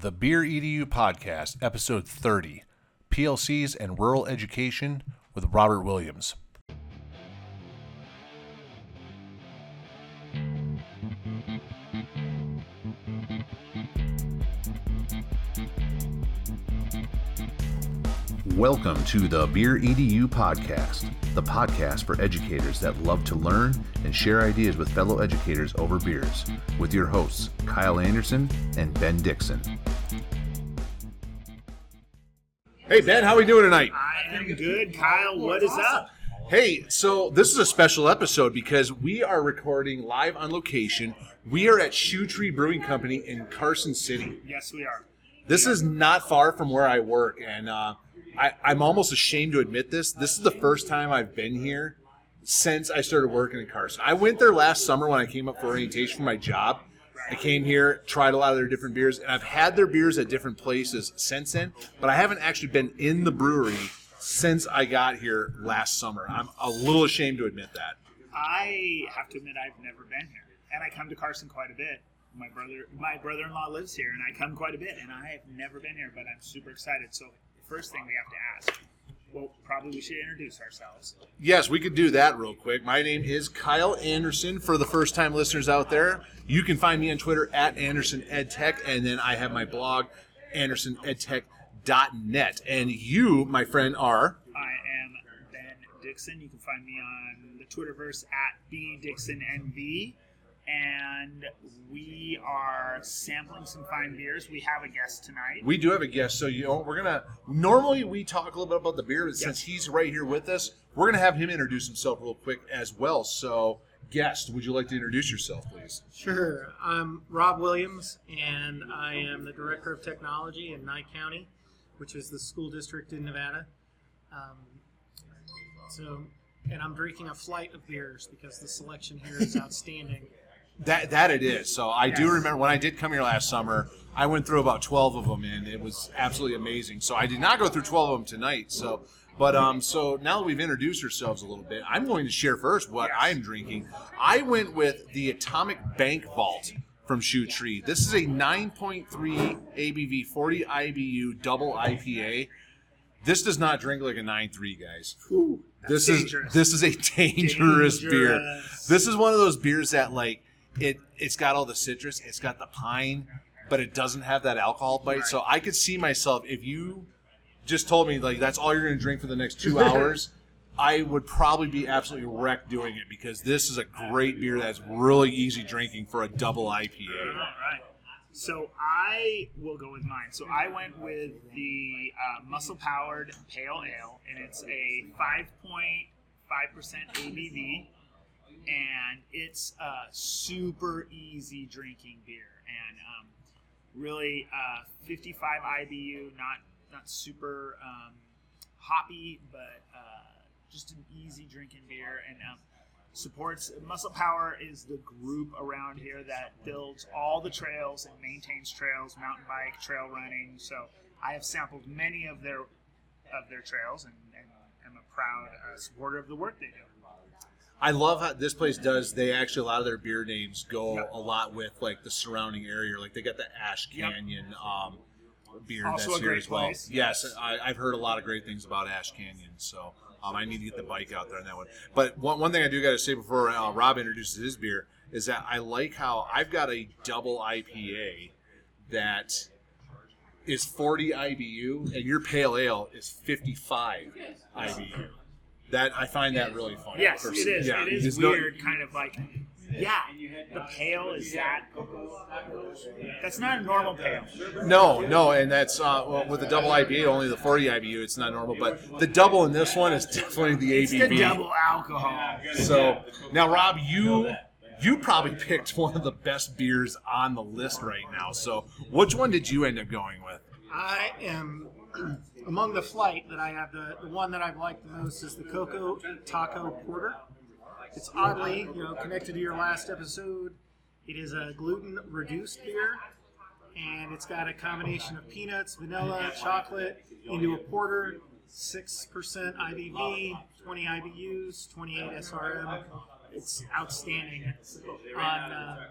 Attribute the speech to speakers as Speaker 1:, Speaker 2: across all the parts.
Speaker 1: the Beer EDU Podcast, Episode 30 PLCs and Rural Education with Robert Williams. Welcome to the Beer EDU Podcast, the podcast for educators that love to learn and share ideas with fellow educators over beers, with your hosts, Kyle Anderson and Ben Dixon. Hey, Ben, how are we doing tonight?
Speaker 2: I am good, Kyle. What is up?
Speaker 1: Hey, so this is a special episode because we are recording live on location. We are at Shoe Tree Brewing Company in Carson City.
Speaker 2: Yes, we are.
Speaker 1: This is not far from where I work, and uh, I, I'm almost ashamed to admit this. This is the first time I've been here since I started working in Carson. I went there last summer when I came up for orientation for my job. I came here, tried a lot of their different beers, and I've had their beers at different places since then, but I haven't actually been in the brewery since I got here last summer. I'm a little ashamed to admit that.
Speaker 2: I have to admit I've never been here, and I come to Carson quite a bit. My brother, my brother-in-law lives here, and I come quite a bit, and I have never been here, but I'm super excited. So the first thing we have to ask, well, probably we should introduce ourselves.
Speaker 1: Yes, we could do that real quick. My name is Kyle Anderson. For the first time listeners out there, you can find me on Twitter at Anderson EdTech, and then I have my blog, AndersonEdTech.net. And you, my friend, are.
Speaker 2: I am Ben Dixon. You can find me on the Twitterverse at B Dixon bdixonnv. And we are sampling some fine beers. We have a guest tonight.
Speaker 1: We do have a guest, so you know we're gonna. Normally we talk a little bit about the beer, but since he's right here with us, we're gonna have him introduce himself real quick as well. So, guest, would you like to introduce yourself, please?
Speaker 3: Sure. I'm Rob Williams, and I am the Director of Technology in Nye County, which is the school district in Nevada. Um, so, and I'm drinking a flight of beers because the selection here is outstanding.
Speaker 1: That that it is. So I do remember when I did come here last summer. I went through about twelve of them, and it was absolutely amazing. So I did not go through twelve of them tonight. So, but um, so now that we've introduced ourselves a little bit, I'm going to share first what. I'm drinking. I went with the Atomic Bank Vault from Shoe Tree. This is a 9.3 ABV, 40 IBU double IPA. This does not drink like a 9.3, guys.
Speaker 2: Ooh,
Speaker 1: This
Speaker 2: that's
Speaker 1: is this is a dangerous, beer. This is one of those beers that like it it's got all the citrus, it's got the pine, but it doesn't have that alcohol bite. So I could see myself if you just told me like that's all you're going to drink for the next 2 hours, I would probably be absolutely wrecked doing it because this is a great beer that's really easy drinking for a double IPA.
Speaker 2: right. So I will go with mine. So I went with the uh, muscle powered pale ale, and it's a 5.5% ABV, and it's a super easy drinking beer, and um, really uh, 55 IBU, not not super um, hoppy, but uh, just an easy drinking beer, and um, supports Muscle Power is the group around here that builds all the trails and maintains trails, mountain bike, trail running. So I have sampled many of their of their trails and, and am a proud uh, supporter of the work they do.
Speaker 1: I love how this place does. They actually a lot of their beer names go a lot with like the surrounding area. Like they got the Ash
Speaker 2: Yep.
Speaker 1: Canyon um, beer
Speaker 2: Also
Speaker 1: that's here as well.
Speaker 2: place.
Speaker 1: Yes,
Speaker 2: Yes.
Speaker 1: I, I've heard a lot of great things about Ash Canyon. So um, I need to get the bike out there on that one. But one, one thing I do got to say before uh, Rob introduces his beer is that I like how I've got a double IPA that is 40 IBU and your pale ale is 55 IBU. That I find that really funny.
Speaker 2: Yes, it is.
Speaker 1: Yeah,
Speaker 2: it is weird, kind of like. Yeah, the pale is that. That's not a normal pale.
Speaker 1: No, no, and that's uh, well, with the double IPA, only the 40 IBU. It's not normal, but the double in this one is definitely the
Speaker 2: It's
Speaker 1: ABV.
Speaker 2: the double alcohol.
Speaker 1: So now, Rob, you you probably picked one of the best beers on the list right now. So which one did you end up going with?
Speaker 3: I am among the flight that I have. The, the one that I've liked the most is the Cocoa Taco Porter. It's oddly, you know, connected to your last episode. It is a gluten reduced beer, and it's got a combination of peanuts, vanilla, chocolate into a porter. Six percent IBV, 20 IBUs, 28 SRM. It's outstanding. On uh,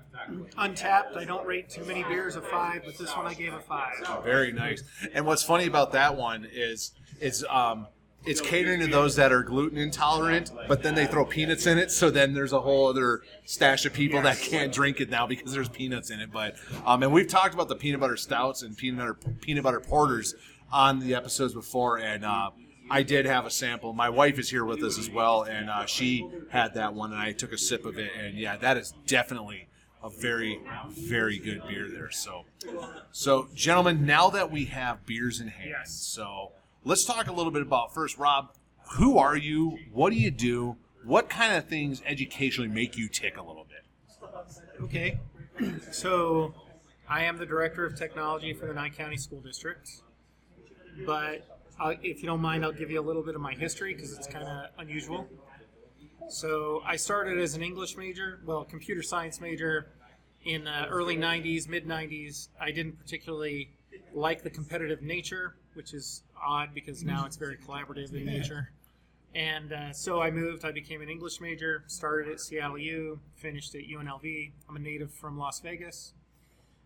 Speaker 3: Untappd, I don't rate too many beers a five, but this one I gave a five.
Speaker 1: Very nice. And what's funny about that one is it's um it's catering to those that are gluten intolerant, but then they throw peanuts in it, so then there's a whole other stash of people that can't drink it now because there's peanuts in it. But um, and we've talked about the peanut butter stouts and peanut butter peanut butter porters on the episodes before, and uh, I did have a sample. My wife is here with us as well, and uh, she had that one, and I took a sip of it, and yeah, that is definitely a very, very good beer there. So, so gentlemen, now that we have beers in hand,
Speaker 2: Yes.
Speaker 1: so let's talk a little bit about first, Rob. Who are you? What do you do? What kind of things educationally make you tick a little bit?
Speaker 3: Okay, so I am the director of technology for the Nye County School District. But i if you don't mind, I'll give you a little bit of my history because it's kind of unusual. So I started as an English major, well, computer science major in the early 90s, mid 90s. I didn't particularly like the competitive nature, which is odd because now it's very collaborative in nature. And uh, so I moved. I became an English major. Started at Seattle U. Finished at UNLV. I'm a native from Las Vegas.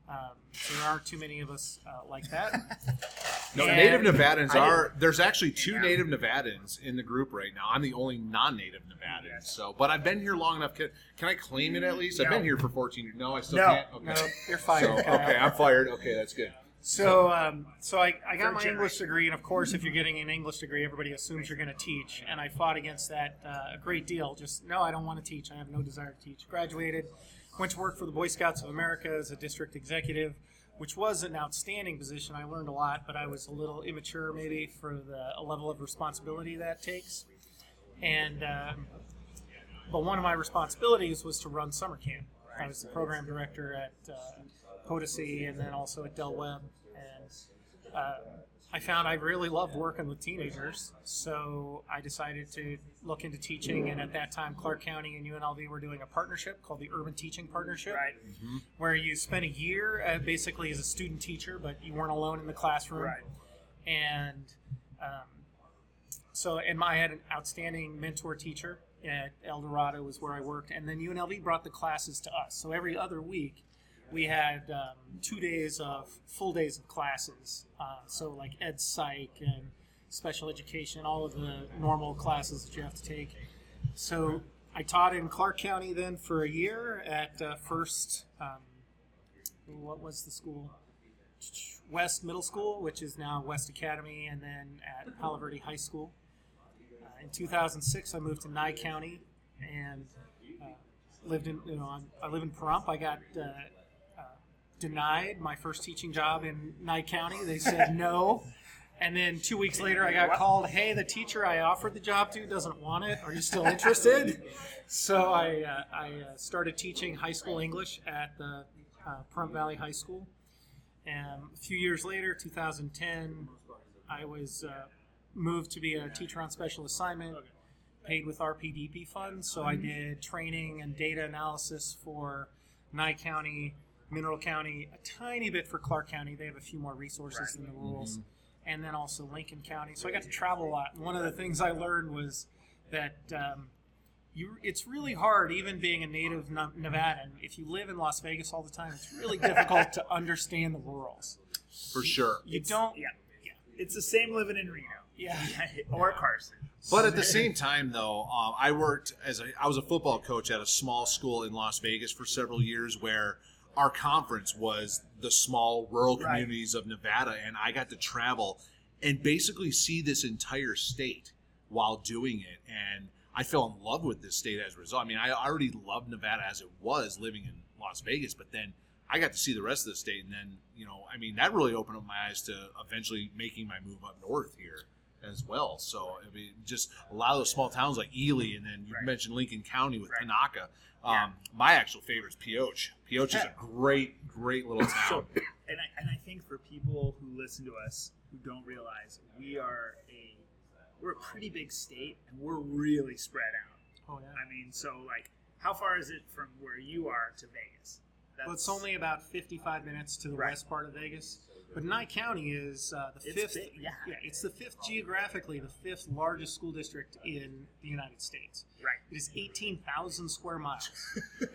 Speaker 3: Um, so there aren't too many of us uh, like that.
Speaker 1: No,
Speaker 3: And
Speaker 1: native Nevadans
Speaker 3: I
Speaker 1: are. There's actually two native Nevadans in the group right now. I'm the only non-native Nevadan. So, but I've been here long enough. Can, can I claim it at least? I've been here for 14 years. No, I still
Speaker 2: No.
Speaker 1: can't. Okay.
Speaker 3: No, you're fired.
Speaker 1: So, okay, I'm fired. Okay, that's good.
Speaker 3: So, um, so I, I got my. English degree, and of course, if you're getting an English degree, everybody assumes you're going to teach. And I fought against that uh, a great deal. Just no, I don't want to teach. I have no desire to teach. Graduated, went to work for the Boy Scouts of America as a district executive, which was an outstanding position. I learned a lot, but I was a little immature maybe for the level of responsibility that takes. And um, but one of my responsibilities was to run summer camp. I was the program director at uh, Potosi and then also at Del Webb. And uh, I found I really loved working with teenagers, so I decided to look into teaching. And at that time, Clark County and UNLV were doing a partnership called the Urban Teaching Partnership,
Speaker 2: Right.
Speaker 3: where you spent a year uh, basically as a student teacher, but you weren't alone in the classroom
Speaker 2: Right.
Speaker 3: and um, so and I had an outstanding mentor teacher at El Dorado was where I worked, and then UNLV brought the classes to us. So every other week, we had um, two days of full days of classes. Uh, so like Ed Psych and special education, all of the normal classes that you have to take. So I taught in Clark County then for a year at uh, First. Um, what was the school? West Middle School, which is now West Academy, and then at Palo Verde High School. Uh, in 2006, I moved to Nye County and uh, lived in, you know, I'm, I live in Pahrump. I got uh, denied my first teaching job in Nye County. They said no. And then two weeks later, I got called, hey, the teacher I offered the job to doesn't want it. Are you still interested? so I, uh, I uh, started teaching high school English at the uh, Pahrump Valley High School. And a few years later, 2010, I was uh, moved to be a teacher on special assignment, paid with RPDP funds. So I did training and data analysis for Nye County, Mineral County, a tiny bit for Clark County. They have a few more resources than the rurals. And then also Lincoln County. So I got to travel a lot. And one of the things I learned was that um, you, it's really hard, even being a native Ne- Nevadan, if you live in Las Vegas all the time, it's really difficult to understand the rurals.
Speaker 1: For sure.
Speaker 3: You don't,
Speaker 2: Yeah. Yeah. It's the same living in Reno.
Speaker 3: yeah.
Speaker 2: or Carson.
Speaker 1: But at the same time, though, um, I worked as a I was a football coach at a small school in Las Vegas for several years, where our conference was the small rural
Speaker 2: Right.
Speaker 1: communities of Nevada, and I got to travel and basically see this entire state while doing it, and I fell in love with this state as a result. I mean, I already loved Nevada as it was living in Las Vegas, but then I got to see the rest of the state, and then you know, I mean, that really opened up my eyes to eventually making my move up north here as well. So I mean, just a lot of those small towns like Ely, and then you
Speaker 2: Right.
Speaker 1: mentioned Lincoln County with
Speaker 2: Right.
Speaker 1: Panaca. Um,
Speaker 2: Yeah.
Speaker 1: My actual favorite is Pioche. Pioche is a great, great little town.
Speaker 2: So, and I, and I think for people who listen to us who don't realize we are a we're a pretty big state and we're really spread out.
Speaker 3: Oh, yeah.
Speaker 2: I mean, so like, how far is it from where you are to Vegas? That's,
Speaker 3: Well, it's only about 55 minutes to the
Speaker 2: Right.
Speaker 3: west part of Vegas. But Nye County is uh, the
Speaker 2: It's
Speaker 3: fifth.
Speaker 2: big, yeah.
Speaker 3: it's the fifth geographically, the fifth largest school district in the United States.
Speaker 2: Right.
Speaker 3: It is 18,000 square miles.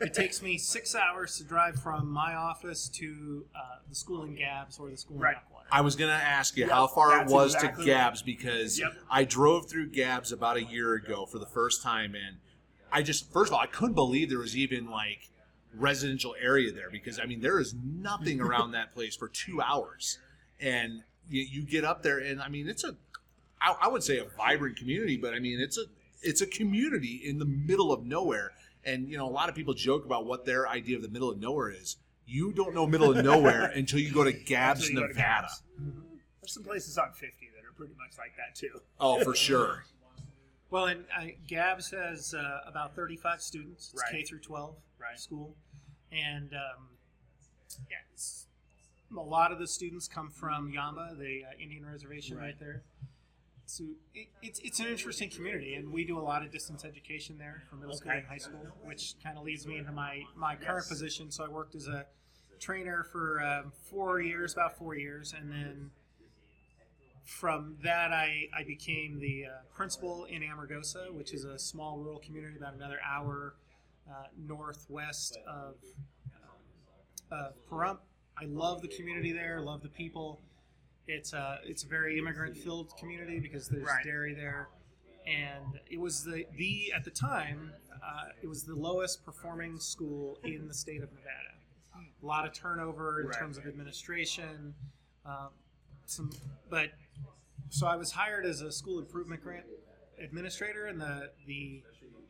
Speaker 3: it takes me six hours to drive from my office to uh, the school in Gabbs or the school
Speaker 2: Right.
Speaker 3: in Duckwater.
Speaker 1: I was going to ask you
Speaker 2: Yep,
Speaker 1: how far it
Speaker 2: that's
Speaker 1: was
Speaker 2: exactly
Speaker 1: to
Speaker 2: right.
Speaker 1: Gabbs because
Speaker 2: Yep.
Speaker 1: I drove through Gabbs about a year ago for the first time, and I just first of all I couldn't believe there was even like residential area there because I mean there is nothing around that place for two hours, and you, you get up there and I mean it's a I, I would say a vibrant community, but I mean it's a it's a community in the middle of nowhere, and you know a lot of people joke about what their idea of the middle of nowhere is. You don't know middle of nowhere until you go to Gabbs,
Speaker 2: Until you go to
Speaker 1: Nevada.
Speaker 2: There's some places on 50 that are pretty much like that too.
Speaker 1: Oh, for sure.
Speaker 3: Well, and uh, Gabbs has uh, about 35 students. It's
Speaker 2: Right.
Speaker 3: K through 12
Speaker 2: Right.
Speaker 3: school, and um, yeah, a lot of the students come from Yomba, the uh, Indian reservation right,
Speaker 2: Right.
Speaker 3: there. So it, it's it's an interesting community, and we do a lot of distance education there for middle school
Speaker 2: Okay.
Speaker 3: and high school, which kind of leads me into my my current
Speaker 2: Yes.
Speaker 3: position. So I worked as a trainer for um, four years, about four years, and then from that, I, I became the uh, principal in Amargosa, which is a small rural community about another hour uh, northwest of, uh, Pahrump. I love the community there, love the people. It's a, it's a very immigrant filled community because there's
Speaker 2: Right.
Speaker 3: dairy there. And it was the, the at the time, uh, it was the lowest performing school in the state of Nevada. A lot of turnover in
Speaker 2: Right.
Speaker 3: terms of administration. Um, some, but so I was hired as a school improvement grant administrator, and the the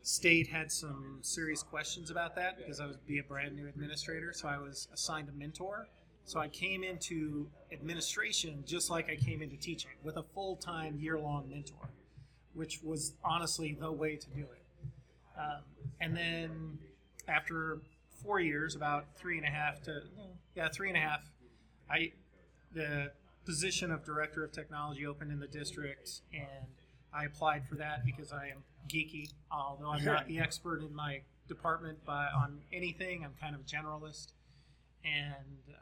Speaker 3: state had some serious questions about that because I was be a brand new administrator. So I was assigned a mentor. So I came into administration just like I came into teaching with a full time year long mentor, which was honestly the way to do it. Um, and then after four years, about three and a half to yeah three and a half, I the position of director of technology opened in the district, and I applied for that because I am geeky. Although I'm not the expert in my department by on anything, I'm kind of a generalist. And um,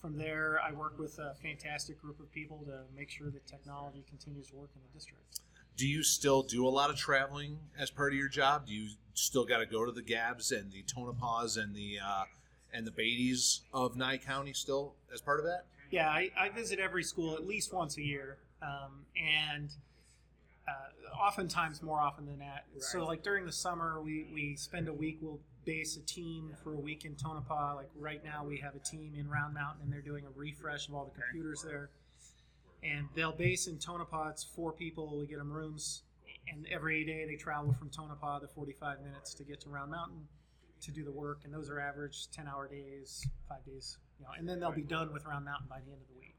Speaker 3: from there, I work with a fantastic group of people to make sure that technology continues to work in the district.
Speaker 1: Do you still do a lot of traveling as part of your job? Do you still got to go to the Gabbs and the Tonopahs and the uh, and the Beatties of Nye County still as part of that?
Speaker 3: Yeah, I, I visit every school at least once a year, um, and uh, oftentimes more often than that. So, like during the summer, we, we spend a week. We'll base a team for a week in Tonopah. Like right now, we have a team in Round Mountain, and they're doing a refresh of all the computers there. And they'll base in Tonopah. It's four people. We get them rooms, and every day they travel from Tonopah the 45 minutes to get to Round Mountain to do the work. And those are average 10-hour days, five days. You know, and then they'll be done with Round Mountain by the end of the week.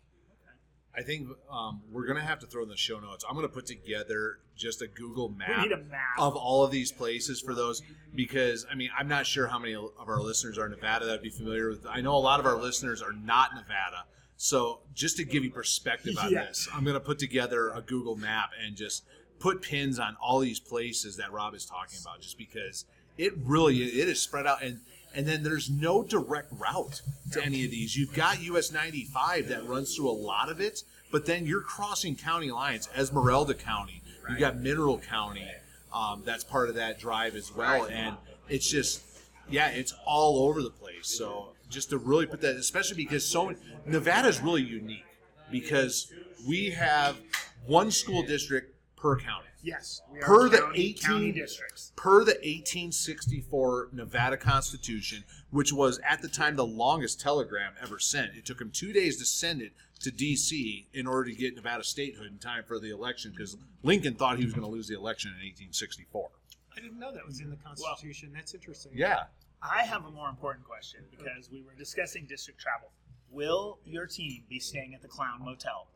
Speaker 1: I think um, we're gonna have to throw in the show notes. I'm gonna put together just a Google map
Speaker 2: a map.
Speaker 1: of all of these places for those because I mean I'm not sure how many of our listeners are in Nevada that'd be familiar with. I know a lot of our listeners are not Nevada, so just to give you perspective on
Speaker 2: Yeah.
Speaker 1: this, I'm gonna put together a Google map and just put pins on all these places that Rob is talking about, just because it really it is spread out and. And then there's no direct route to any of these. You've got US 95 that runs through a lot of it, but then you're crossing county lines, Esmeralda County, You've got Mineral County, um, that's part of that drive as well. And it's just, yeah, it's all over the place. So just to really put that, especially because so Nevada is really unique because we have one school district per county.
Speaker 2: yes. We are
Speaker 1: Per the
Speaker 2: county,
Speaker 1: 18
Speaker 2: county districts.
Speaker 1: Per the 1864 Nevada Constitution, which was at the time the longest telegram ever sent. It took him two days to send it to D.C. in order to get Nevada statehood in time for the election because Lincoln thought he was going to lose the election in 1864.
Speaker 3: I didn't know that was in the Constitution. That's interesting.
Speaker 1: Yeah.
Speaker 2: I have a more important question because we were discussing district travel. Will your team be staying at the Clown Motel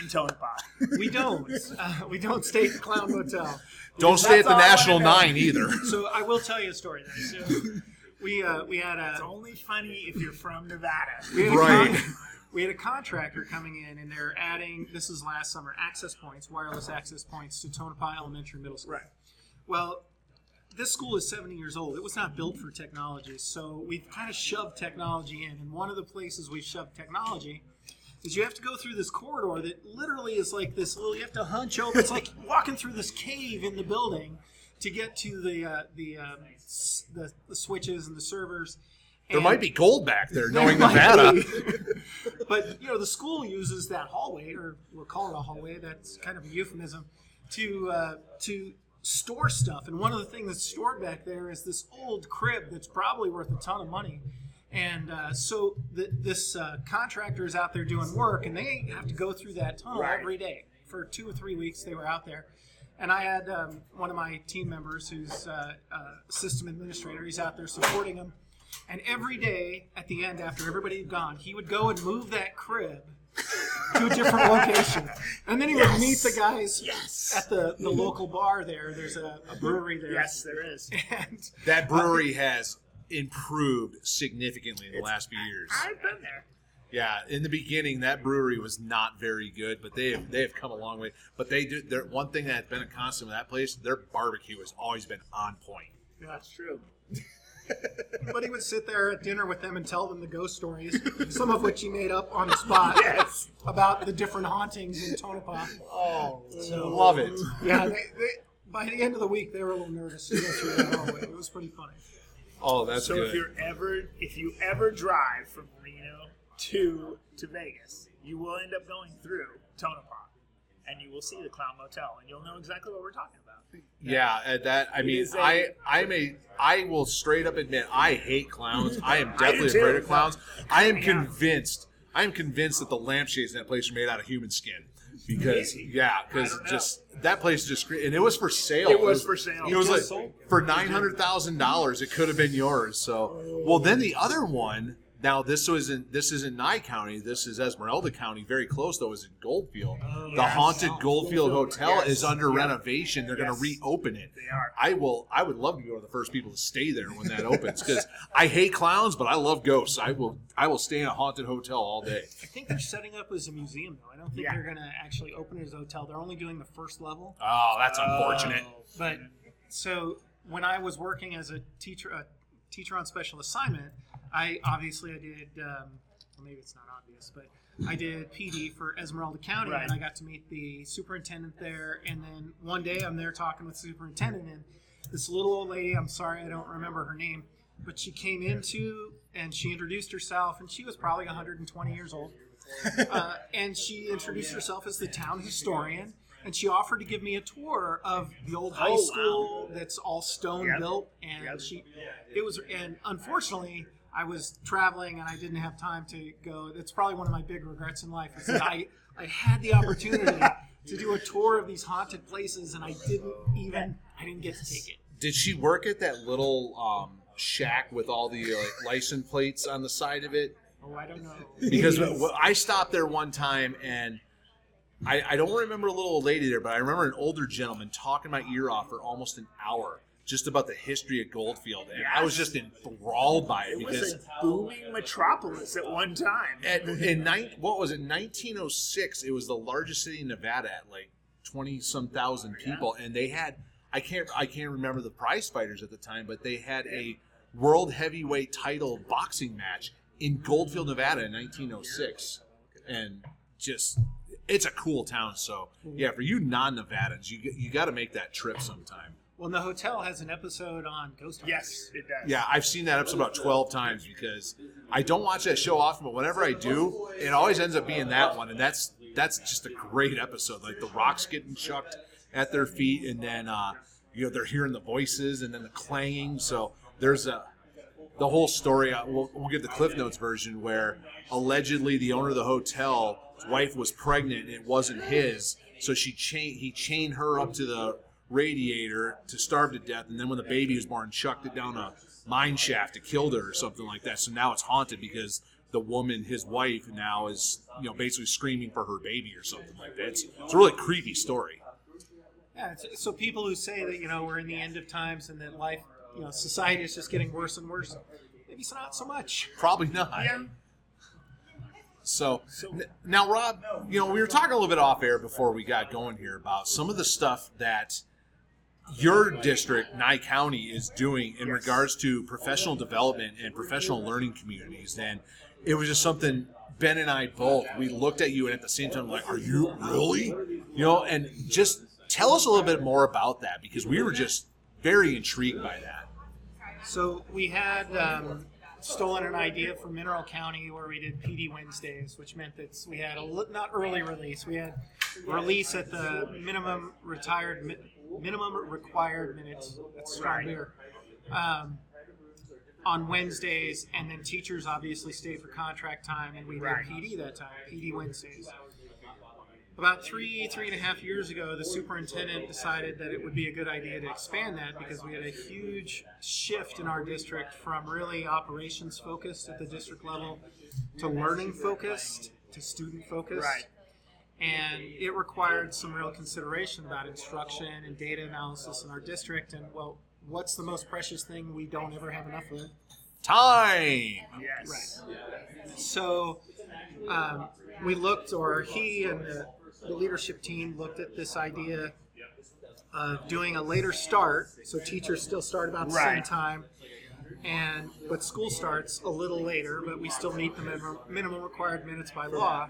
Speaker 2: in Tonopah?
Speaker 3: We don't. Uh, we don't stay at the Clown Motel.
Speaker 1: Don't stay at the National. Nine either.
Speaker 3: So I will tell you a story. Though. So we uh, we had
Speaker 2: It's
Speaker 3: a
Speaker 2: only funny if you're from Nevada.
Speaker 3: we had a
Speaker 1: Right.
Speaker 3: con- we had a contractor coming in, and they're adding. This is last summer. Access points, wireless access points to Tonopah Elementary and Middle School.
Speaker 2: Right.
Speaker 3: Well, this school is 70 years old. It was not built for technology, so we've kind of shoved technology in. And one of the places we've shoved technology is you have to go through this corridor that literally is like this little. You have to hunch over. It's like walking through this cave in the building to get to the uh, the, um, s- the the switches and the servers.
Speaker 1: There
Speaker 3: And-
Speaker 1: might be gold back there, knowing
Speaker 3: might
Speaker 1: Nevada.
Speaker 3: be. but you know, the school uses that hallway, or we'll call it a hallway. That's kind of a euphemism to uh, to store stuff. And one of the things that's stored back there is this old crib that's probably worth a ton of money. And uh, so th this uh, contractor is out there doing work, and they have to go through that tunnel
Speaker 2: Right.
Speaker 3: every day for two or three weeks. They were out there. And I had um, one of my team members who's uh, uh, system administrator. He's out there supporting them. And every day at the end, after everybody had gone, he would go and move that crib to a different location. And then he would meet the guys at the, the local bar there. There's a, a brewery there.
Speaker 2: Yes, there is.
Speaker 3: And
Speaker 1: That brewery has improved significantly in the last few years.
Speaker 2: I've been there.
Speaker 1: Yeah, in the beginning, that brewery was not very good, but they have they have come a long way. But they do. They're, one thing that's been a constant with that place, their barbecue has always been on point.
Speaker 2: Yeah, That's true.
Speaker 3: but he would sit there at dinner with them and tell them the ghost stories, some of which he made up on the spot
Speaker 2: Yes.
Speaker 3: about the different hauntings in Tonopah.
Speaker 1: Oh,
Speaker 3: So-
Speaker 1: love it.
Speaker 3: Yeah, they, they, by the end of the week, they were a little nervous to go through that hallway. It was pretty funny.
Speaker 1: Oh, that's
Speaker 2: So
Speaker 1: good.
Speaker 2: if you're ever if you ever drive from Reno to to Vegas, you will end up going through Tonopah, and you will see the Clown Motel, and you'll know exactly what we're talking about.
Speaker 1: Yeah, uh, that I mean,
Speaker 2: a-
Speaker 1: I I'm a I will straight up admit I hate clowns. I am definitely afraid of clowns. I am
Speaker 2: Yeah.
Speaker 1: convinced. I am convinced that the lampshades in that place are made out of human skin. Because
Speaker 2: Maybe.
Speaker 1: yeah, because just that place just cre- and it was for sale.
Speaker 2: It was for sale.
Speaker 1: It was like for nine hundred thousand dollars. It could have been yours. So well, then the other one. Now this was in this is in Nye County. This is Esmeralda County. Very close though. Is in Goldfield. Oh, the
Speaker 2: Oh, yes.
Speaker 1: haunted Goldfield Hotel
Speaker 2: Yes.
Speaker 1: is under
Speaker 2: Yep.
Speaker 1: renovation. They're going to reopen it.
Speaker 2: They are.
Speaker 1: I will. I would love to be one of the first people to stay there when that opens because I hate clowns, but I love ghosts. I will. I will stay in a haunted hotel all day.
Speaker 3: I think they're setting up as a museum, though. I don't think
Speaker 2: Yeah.
Speaker 3: they're going to actually open it as a hotel. They're only doing the first level.
Speaker 1: Oh, that's oh. unfortunate.
Speaker 2: Oh,
Speaker 3: But so when I was working as a teacher, a teacher on special assignment, I obviously I did. Um, well, maybe it's not obvious, but I did PD for Esmeralda County,
Speaker 2: Right.
Speaker 3: and I got to meet the superintendent there. And then one day I'm there talking with the superintendent, and this little old lady. I'm sorry, I don't remember her name, but she came into and she introduced herself, and she was probably 120 years old uh, and she introduced herself as the town historian and she offered to give me a tour of the old high
Speaker 2: Oh, wow.
Speaker 3: school that's all stone
Speaker 2: Yep.
Speaker 3: built and
Speaker 2: Yep.
Speaker 3: she it was and unfortunately i was traveling and i didn't have time to go that's probably one of my big regrets in life is that i i had the opportunity to do a tour of these haunted places and i didn't even i didn't get to take it
Speaker 1: Did she work at that little um, shack with all the like, license plates on the side of it?
Speaker 3: oh i don't know
Speaker 1: Because wh- I stopped there one time and. I, I don't remember a little old lady there, but I remember an older gentleman talking my ear off for almost an hour just about the history of Goldfield, and I was just enthralled by it
Speaker 2: It was a booming metropolis at one time.
Speaker 1: at, in nine, what was it, 1906? It was the largest city in Nevada at like 20 some thousand people, and they had I can't I can't remember the prize fighters at the time, but they had a world heavyweight title boxing match in Goldfield, Nevada, in 1906, and just it's a cool town. So yeah, for you non-Nevadans, you you got to make that trip sometime.
Speaker 3: Well and the hotel has an episode on ghost hunters.
Speaker 2: Yes, it does.
Speaker 1: Yeah, I've seen that episode about 12 times because I don't watch that show often, but whenever I do, it always ends up being that one. And that's that's just a great episode. Like the rocks getting chucked at their feet, and then, uh, you know, they're hearing the voices and then the clanging. So there's a. The whole story, uh, we'll, we'll give the Cliff Notes version where allegedly the owner of the hotel, his wife was pregnant and it wasn't his. So she chain, he chained her up to the radiator to starve to death, and then when the baby was born, chucked it down a mine shaft to kill her or something like that. So now it's haunted because the woman, his wife, now is you know basically screaming for her baby or something like that. It's, it's a really creepy story.
Speaker 3: Yeah, so people who say that you know we're in the end of times and that life, you know, society is just getting worse and worse, maybe it's not so much.
Speaker 1: Probably not.
Speaker 2: Yeah.
Speaker 1: So now, Rob, you know, we were talking a little bit off air before we got going here about some of the stuff that your district, Nye County, is doing in regards to professional development and professional learning communities. And it was just something Ben and I both, we looked at you and at the same time, like, are you really? You know, and just tell us a little bit more about that because we were just very intrigued by that.
Speaker 3: So we had um, stolen an idea from Mineral County where we did PD Wednesdays, which meant that we had a not early release. We had release at the minimum retired minimum required minutes. That's strong beer. Um, on Wednesdays, and then teachers obviously stay for contract time, and we did
Speaker 2: Right.
Speaker 3: PD that time, PD Wednesdays. About three, three and a half years ago, the superintendent decided that it would be a good idea to expand that because we had a huge shift in our district from really operations focused at the district level to learning focused to student focused.
Speaker 2: Right.
Speaker 3: And it required some real consideration about instruction and data analysis in our district. And well, what's the most precious thing we don't ever have enough of?
Speaker 1: Time.
Speaker 2: Yes.
Speaker 3: right So um, we looked, or he and the, the leadership team looked at this idea of doing a later start, so teachers still start about the same time, and but school starts a little later, but we still meet the minimum, minimum required minutes by law,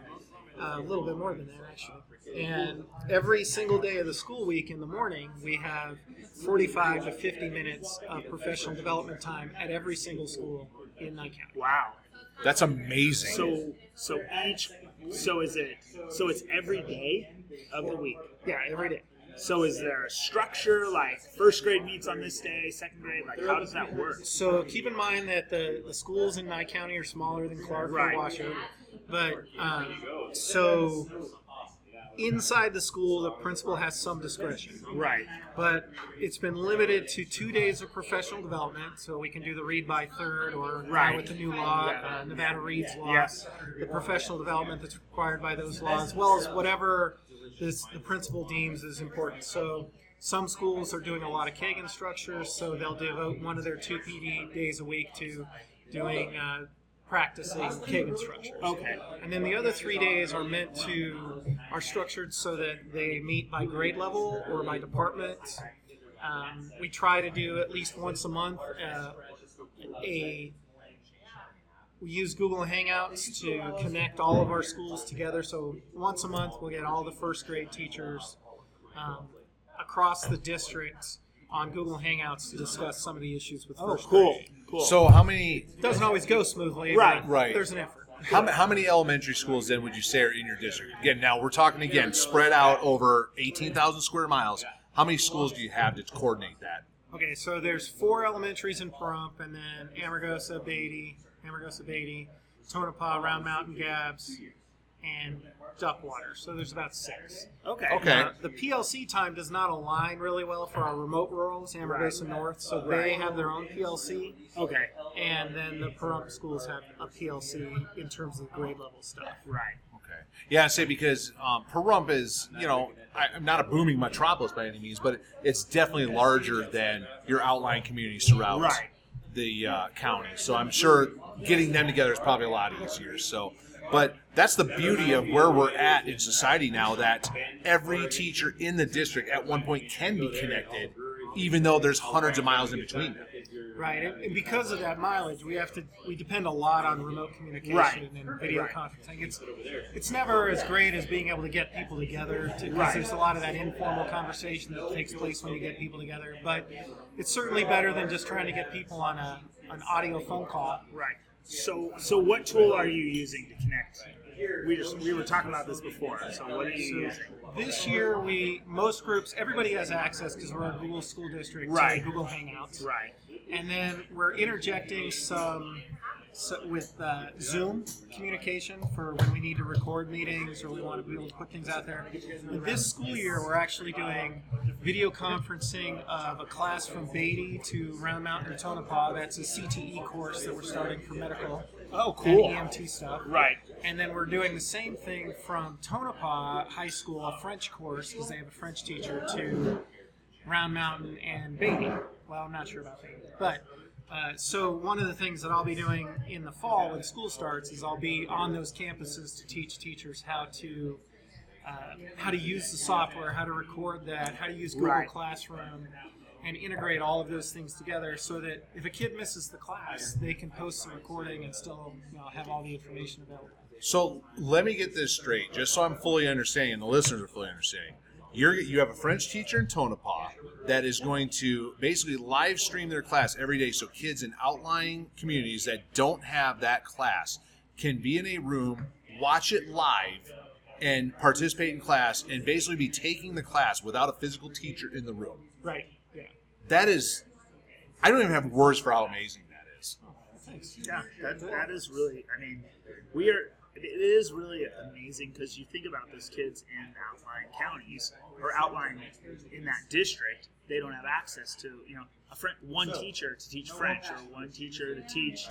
Speaker 3: uh, a little bit more than that actually. And every single day of the school week in the morning, we have 45 to 50 minutes of professional development time at every single school in Nye County.
Speaker 2: Wow.
Speaker 1: That's amazing.
Speaker 2: So so each so is it so it's every day of the week.
Speaker 3: Yeah, every day.
Speaker 2: So is there a structure like first grade meets on this day, second grade? Like how does that work?
Speaker 3: So keep in mind that the, the schools in Nye County are smaller than Clark
Speaker 2: Right.
Speaker 3: or Washoe. But um, so inside the school, the principal has some discretion.
Speaker 2: Right.
Speaker 3: But it's been limited to two days of professional development, so we can do the read by third or
Speaker 2: Right.
Speaker 3: with the new law, uh, Nevada Reads law,
Speaker 2: Yes.
Speaker 3: the professional development that's required by those laws, as well as whatever this, the principal deems is important. So some schools are doing a lot of Kagan structures, so they'll devote one of their two PD days a week to doing uh, practicing Kagan structures.
Speaker 2: Okay.
Speaker 3: And then the other three days are meant to are structured so that they meet by grade level or by department. Um, we try to do at least once a month uh, a. We use Google Hangouts to connect all of our schools together. So once a month, we'll get all the first grade teachers um, across the district on Google Hangouts to discuss some of the issues with first
Speaker 2: Oh,
Speaker 3: first
Speaker 2: cool.
Speaker 3: grade.
Speaker 2: Cool.
Speaker 1: So how many
Speaker 3: Doesn't always go smoothly,
Speaker 2: Right.
Speaker 1: Right.
Speaker 3: There's an effort.
Speaker 1: how, how many elementary schools then would you say are in your district? Again, now we're talking again spread out over 18,000 square miles. How many schools do you have to coordinate that?
Speaker 3: Okay, so there's four elementaries in Pahrump, and then Amargosa, Beatty, Amargosa, Beatty, Tonopah, Round Mountain, Gabbs, and Duckwater. So there's about six.
Speaker 2: okay.
Speaker 1: Okay.
Speaker 3: Now, the PLC time does not align really well for our remote rurals, Amargosa North, so they have their own PLC,
Speaker 2: Okay.
Speaker 3: and then the Pahrump schools have a PLC in terms of grade level stuff.
Speaker 2: Right.
Speaker 1: Okay. Yeah, I say because um, Pahrump is, you know, I, I'm not a booming metropolis by any means, but it's definitely larger than your outlying communities throughout
Speaker 2: Right.
Speaker 1: the uh, county. So I'm sure getting them together is probably a lot easier. So, but that's the beauty of where we're at in society now. That every teacher in the district at one point can be connected, even though there's hundreds of miles in between them.
Speaker 3: Right, and because of that mileage, we have to we depend a lot on remote communication
Speaker 2: Right.
Speaker 3: and video conferencing. It's it's never as great as being able to get people together because there's a lot of that informal conversation that takes place when you get people together. But it's certainly better than just trying to get people on a an audio phone call.
Speaker 2: Right. So so what tool are you using to connect? We just we were talking about this before. So what are you using?
Speaker 3: This year, we most groups everybody has access because we're a Google school district to
Speaker 2: Right.
Speaker 3: Google Hangouts.
Speaker 2: Right.
Speaker 3: and then we're interjecting some so with uh, Zoom communication for when we need to record meetings or we want to be able to put things out there. And this school year, we're actually doing video conferencing of a class from Beatty to Round Mountain and Tonopah. That's a CTE course that we're starting for medical
Speaker 2: Oh,
Speaker 3: and
Speaker 2: cool.
Speaker 3: EMT stuff.
Speaker 2: Right.
Speaker 3: And then we're doing the same thing from Tonopah High School, a French course, because they have a French teacher, to Round Mountain and Beatty. Well, I'm not sure about Beatty. But uh, so one of the things that I'll be doing in the fall when school starts is I'll be on those campuses to teach teachers how to uh, how to use the software, how to record that, how to use Google
Speaker 2: Right.
Speaker 3: Classroom, and integrate all of those things together so that if a kid misses the class, they can post the recording and still you know, have all the information available.
Speaker 1: So let me get this straight, just so I'm fully understanding, and the listeners are fully understanding. You're you have a French teacher in Tonopah that is going to basically live stream their class every day, so kids in outlying communities that don't have that class can be in a room, watch it live, and participate in class, and basically be taking the class without a physical teacher in the room.
Speaker 3: Right. Yeah.
Speaker 1: That is, I don't even have words for how amazing that is.
Speaker 3: Oh, thanks.
Speaker 2: Yeah, that, that is really. I mean, we are. It is really amazing because you think about those kids in outlying counties or outlying in that district. They don't have access to you know a friend, one teacher to teach French or one teacher to teach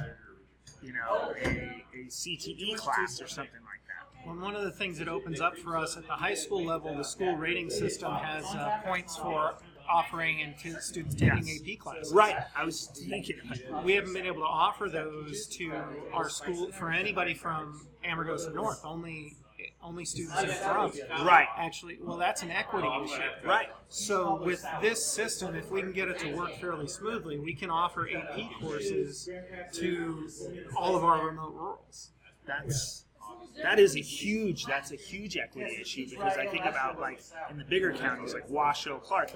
Speaker 2: you know a, a CTE class or something like that.
Speaker 3: Well, one of the things that opens up for us at the high school level, the school rating system has uh, points for offering and t- students taking
Speaker 2: Yes.
Speaker 3: AP classes.
Speaker 2: Right, I was thinking.
Speaker 3: We haven't been able to offer those to our school for anybody from Amargosa North. Only only students in from.
Speaker 2: Right.
Speaker 3: Actually, well, that's an equity issue.
Speaker 2: Right.
Speaker 3: So with this system, if we can get it to work fairly smoothly, we can offer AP courses to all of our remote rurals.
Speaker 2: that's that is a huge that's a huge equity issue because I think about like in the bigger counties like Washoe, Clark.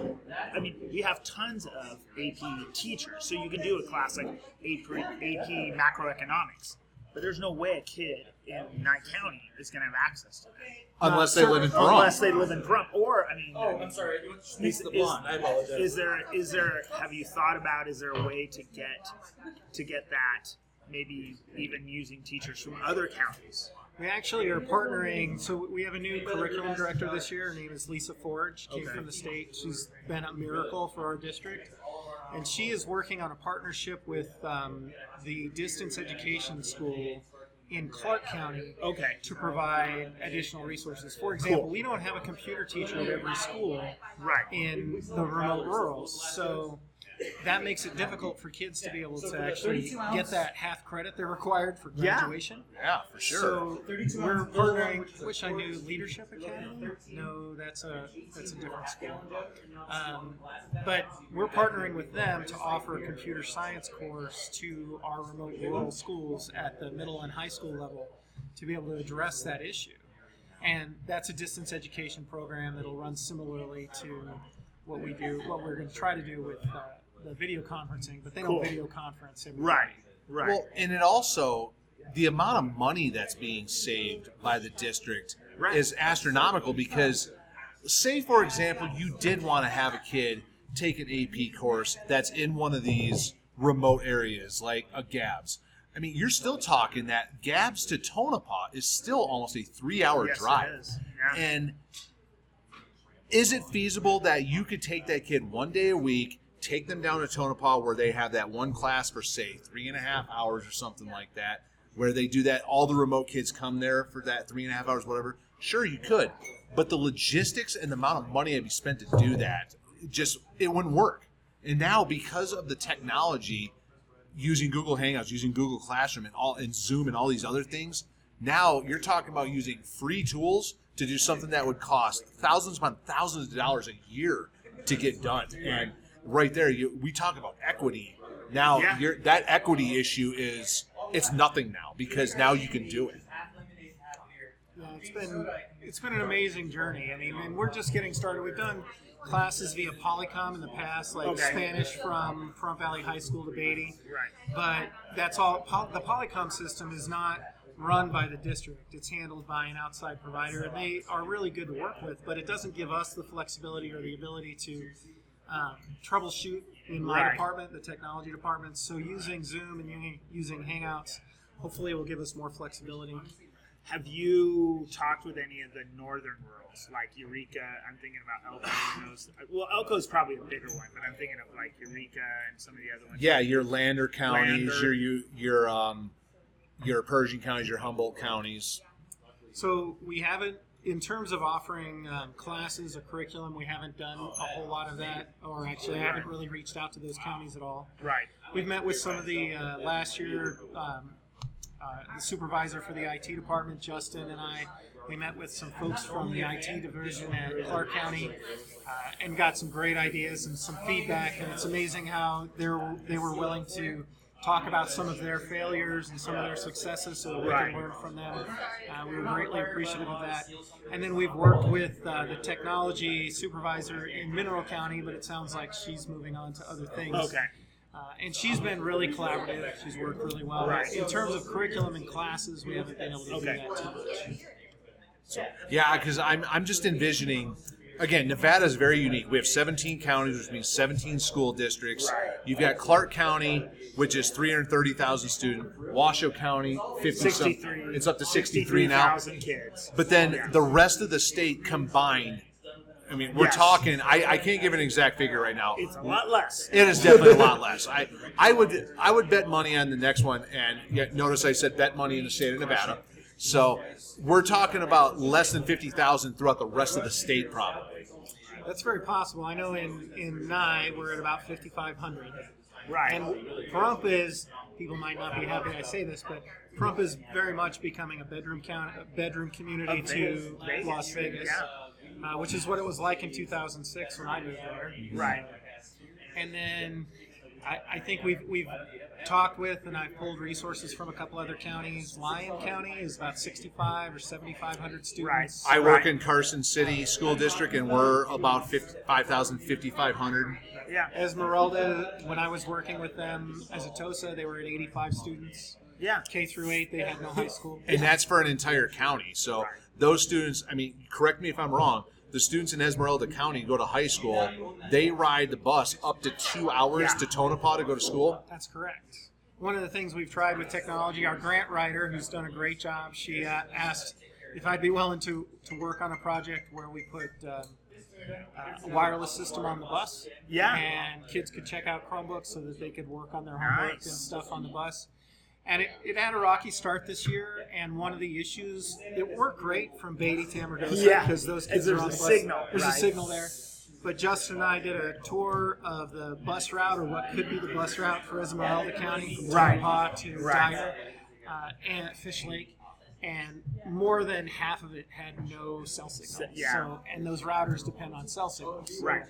Speaker 2: I mean, we have tons of AP teachers, so you can do a class like AP, AP macroeconomics, but there's no way a kid in Nye County is going to have access to that
Speaker 1: Unless they live in Pahrump.
Speaker 2: unless they live in Pahrump. Or I mean,
Speaker 4: Oh, I'm sorry. Sneaks
Speaker 2: is,
Speaker 4: the
Speaker 2: is-
Speaker 4: I apologize.
Speaker 2: is there is there have you thought about is there a way to get to get that maybe even using teachers from other counties?
Speaker 3: We actually are partnering. So we have a new curriculum director this year. Her name is Lisa Forge. Came
Speaker 2: Okay.
Speaker 3: from the state. She's been a miracle for our district, and she is working on a partnership with um, the distance education school in Clark County
Speaker 2: Okay.
Speaker 3: to provide additional resources. For example,
Speaker 2: Cool.
Speaker 3: we don't have a computer teacher at every school
Speaker 2: Right.
Speaker 3: in the remote rurals, so that makes it difficult for kids to be able to actually get that half credit they're required for graduation.
Speaker 1: Yeah, for sure.
Speaker 3: So we're partnering. Wish I knew Leadership Academy. No, that's a that's a different school. Um, but we're partnering with them to offer a computer science course to our remote rural schools at the middle and high school level to be able to address that issue. And that's a distance education program that'll run similarly to what we do, what we're going to try to do with uh, the video conferencing. But they
Speaker 2: Cool.
Speaker 3: don't video conference. every
Speaker 2: Right. Right.
Speaker 1: Well, and it also the amount of money that's being saved by the district
Speaker 2: Right.
Speaker 1: is astronomical because say for example you did want to have a kid take an AP course that's in one of these remote areas like a Gabbs. I mean, you're still talking that Gabbs to Tonopah is still almost a 3-hour
Speaker 2: Yes,
Speaker 1: drive.
Speaker 2: is. Yeah.
Speaker 1: And is it feasible that you could take that kid one day a week, take them down to Tonopah where they have that one class for say three and a half hours or something like that, where they do that, all the remote kids come there for that three and a half hours, whatever. Sure, you could, but the logistics and the amount of money that'd be spent to do that, just it wouldn't work. And now because of the technology, using Google Hangouts, using Google Classroom, and all and Zoom and all these other things. Now you're talking about using free tools to do something that would cost thousands upon thousands of dollars a year to get done. And right there, you, we talk about equity. Now
Speaker 2: Yeah.
Speaker 1: you're, that equity issue is it's nothing now because now you can do it.
Speaker 3: Yeah, it's been it's been an amazing journey. I mean, and we're just getting started. We've done classes via Polycom in the past, like
Speaker 2: Okay.
Speaker 3: Spanish from Pahrump Valley High School to Beatty.
Speaker 2: Right.
Speaker 3: But that's all. Poly, the Polycom system is not run by the district. It's handled by an outside provider, and they are really good to work with. But it doesn't give us the flexibility or the ability to um, troubleshoot in my
Speaker 2: Right.
Speaker 3: department, the technology department. So using Zoom and using- using Hangouts, hopefully, it will give us more flexibility.
Speaker 2: Have you talked with any of the northern rurals, like Eureka? I'm thinking about Elko. and those- Well, Elko's probably a bigger one, but I'm thinking of like Eureka and some of the other ones.
Speaker 1: Yeah, your Lander counties,
Speaker 2: Lander.
Speaker 1: your you your um your Pershing counties, your Humboldt counties.
Speaker 3: So we haven't, in terms of offering um, classes or curriculum, we haven't done a whole lot of that, or actually, I haven't really reached out to those counties at all.
Speaker 2: Right.
Speaker 3: We've met with some of the uh, last year. Um, uh, the supervisor for the IT department, Justin, and I, we met with some folks from the IT division at Clark County, uh, and got some great ideas and some feedback. And it's amazing how they were they were willing to talk about some of their failures and some of their successes so that we
Speaker 2: Right.
Speaker 3: can learn from them. Uh, we were greatly appreciative of that. And then we've worked with uh, the technology supervisor in Mineral County, but it sounds like she's moving on to other things.
Speaker 2: Okay.
Speaker 3: Uh, and she's been really collaborative. She's worked really well.
Speaker 2: Right.
Speaker 3: In terms of curriculum and classes, we haven't been able to
Speaker 2: Okay.
Speaker 3: do that too much.
Speaker 1: Yeah, because I'm I'm just envisioning. Again, Nevada is very unique. We have 17 counties, which means 17 school districts. You've got Clark County, which is 330,000 students. Washoe County, 50 some- It's up to 63 now.
Speaker 2: 63,000 kids.
Speaker 1: But then the rest of the state combined. I mean, we're
Speaker 2: Yes.
Speaker 1: talking. I, I can't give an exact figure right now.
Speaker 2: It's a lot less.
Speaker 1: It is definitely a lot less. I, I would I would bet money on the next one, and yet notice I said bet money in the state of Nevada. So we're talking about less than fifty thousand throughout the rest of the state, probably.
Speaker 3: That's very possible. I know in in Nye we're at about 5,500.
Speaker 2: Right.
Speaker 3: And Pahrump is people might not be happy I say this, but Pahrump is very much becoming a bedroom count, a bedroom community
Speaker 2: Of
Speaker 3: to
Speaker 2: Vegas.
Speaker 3: Las Vegas, uh, which is what it was like in 2006 when I moved there.
Speaker 2: right.
Speaker 3: And then I, I think we've we've talked with and I've pulled resources from a couple other counties. Lyon County is about 65 or 7,500 students.
Speaker 1: I work
Speaker 2: Right.
Speaker 1: in Carson City School District, and we're about 50, 5,000, 5,500.
Speaker 2: Yeah.
Speaker 3: Esmeralda, when I was working with them as a TOSA, they were at 85 students.
Speaker 2: Yeah.
Speaker 3: K through 8, they had no high school.
Speaker 1: and that's for an entire county. So those students, I mean, correct me if I'm wrong. The students in Esmeralda County go to high school. They ride the bus up to two hours
Speaker 2: Yeah.
Speaker 1: to Tonopah to go to school.
Speaker 3: That's correct. One of the things we've tried with technology, our grant writer, who's done a great job, she uh, asked if I'd be willing to, to work on a project where we put um, uh, wireless system on the bus.
Speaker 2: Yeah.
Speaker 3: And kids could check out Chromebooks so that they could work on their homework
Speaker 2: Nice.
Speaker 3: and stuff on the bus. And it, it had a rocky start this year, and one of the issues, it worked great from Beatty to Amargosa
Speaker 2: Yeah.
Speaker 3: because those kids are on the bus.
Speaker 2: signal,
Speaker 3: There's a signal there. But Justin and I did a tour of the bus route, or what could be the bus route for Esmeralda County, from
Speaker 2: Right.
Speaker 3: Tonopah to
Speaker 2: Right.
Speaker 3: Dyer uh, and Fish Lake, and more than half of it had no cell signal.
Speaker 2: Yeah.
Speaker 3: So, and those routers depend on cell signals.
Speaker 2: Right.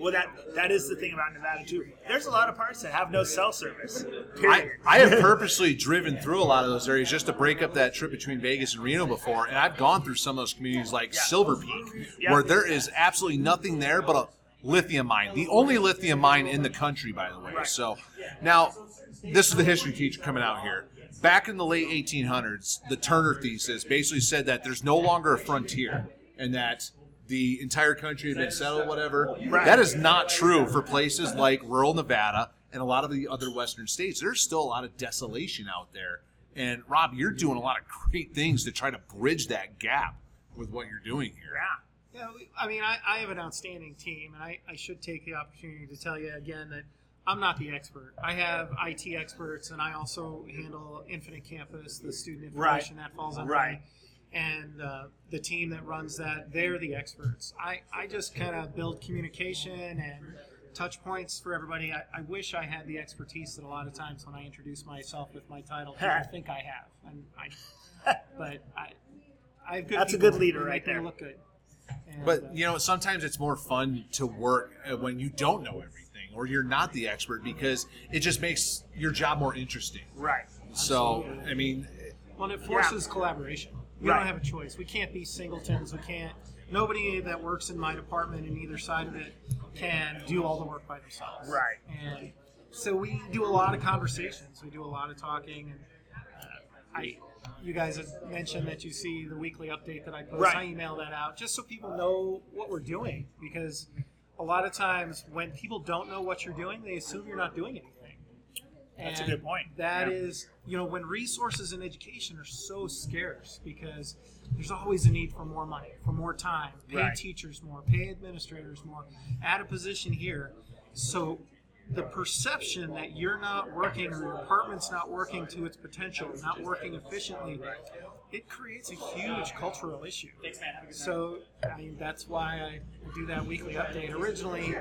Speaker 2: Well, that that is the thing about Nevada too. There's a lot of parts that have no cell service.
Speaker 1: I,
Speaker 2: Period.
Speaker 1: I have purposely driven through a lot of those areas just to break up that trip between Vegas and Reno before, and I've gone through some of those communities like
Speaker 2: Yeah.
Speaker 1: Silver Peak,
Speaker 2: Yeah.
Speaker 1: where there is absolutely nothing there but a lithium mine, the only lithium mine in the country, by the way.
Speaker 2: Right.
Speaker 1: So now, this is the history teacher coming out here. Back in the late 1800s, the Turner thesis basically said that there's no longer a frontier, and that the entire country had been settled, whatever.
Speaker 2: Right.
Speaker 1: That is not true for places like rural Nevada and a lot of the other western states. There's still a lot of desolation out there. And Rob, you're doing a lot of great things to try to bridge that gap with what you're doing here.
Speaker 2: yeah.
Speaker 3: Yeah, I mean, I, I have an outstanding team, and I, I should take the opportunity to tell you again that I'm not the expert. I have IT experts, and I also handle Infinite Campus, the student information that falls under
Speaker 2: Right.
Speaker 3: me. And uh, the team that runs that, they're the experts. I, I just kind of build communication and touch points for everybody. I, I wish I had the expertise that a lot of times when I introduce myself with my title, people think I have. And I, but I, I have good
Speaker 2: That's a good leader right there.
Speaker 3: Look good. And, uh,
Speaker 1: But you know, sometimes it's more fun to work uh, when you don't know everything or you're not the expert because it just makes your job more interesting.
Speaker 2: Right.
Speaker 1: So, I mean,
Speaker 3: Well, it forces collaboration. We
Speaker 2: Right.
Speaker 3: don't have a choice. We can't be singletons. We can't. Nobody that works in my department in either side of it can do all the work by themselves.
Speaker 2: Right.
Speaker 3: And so we do a lot of conversations. We do a lot of talking. And uh, I, you guys have mentioned that you see the weekly update that I post.
Speaker 2: Right.
Speaker 3: I email that out just so people know what we're doing because a lot of times when people don't know what you're doing, they assume you're not doing anything.
Speaker 2: That's a good point.
Speaker 3: That
Speaker 2: Yeah.
Speaker 3: is, you know, when resources in education are so scarce because there's always a need for more money, for more time, pay
Speaker 2: Right.
Speaker 3: teachers more, pay administrators more, add a position here. So the perception that you're not working or your department's not working to its potential, not working efficiently, it creates a huge cultural issue. So I mean, that's why I do that weekly update. Originally,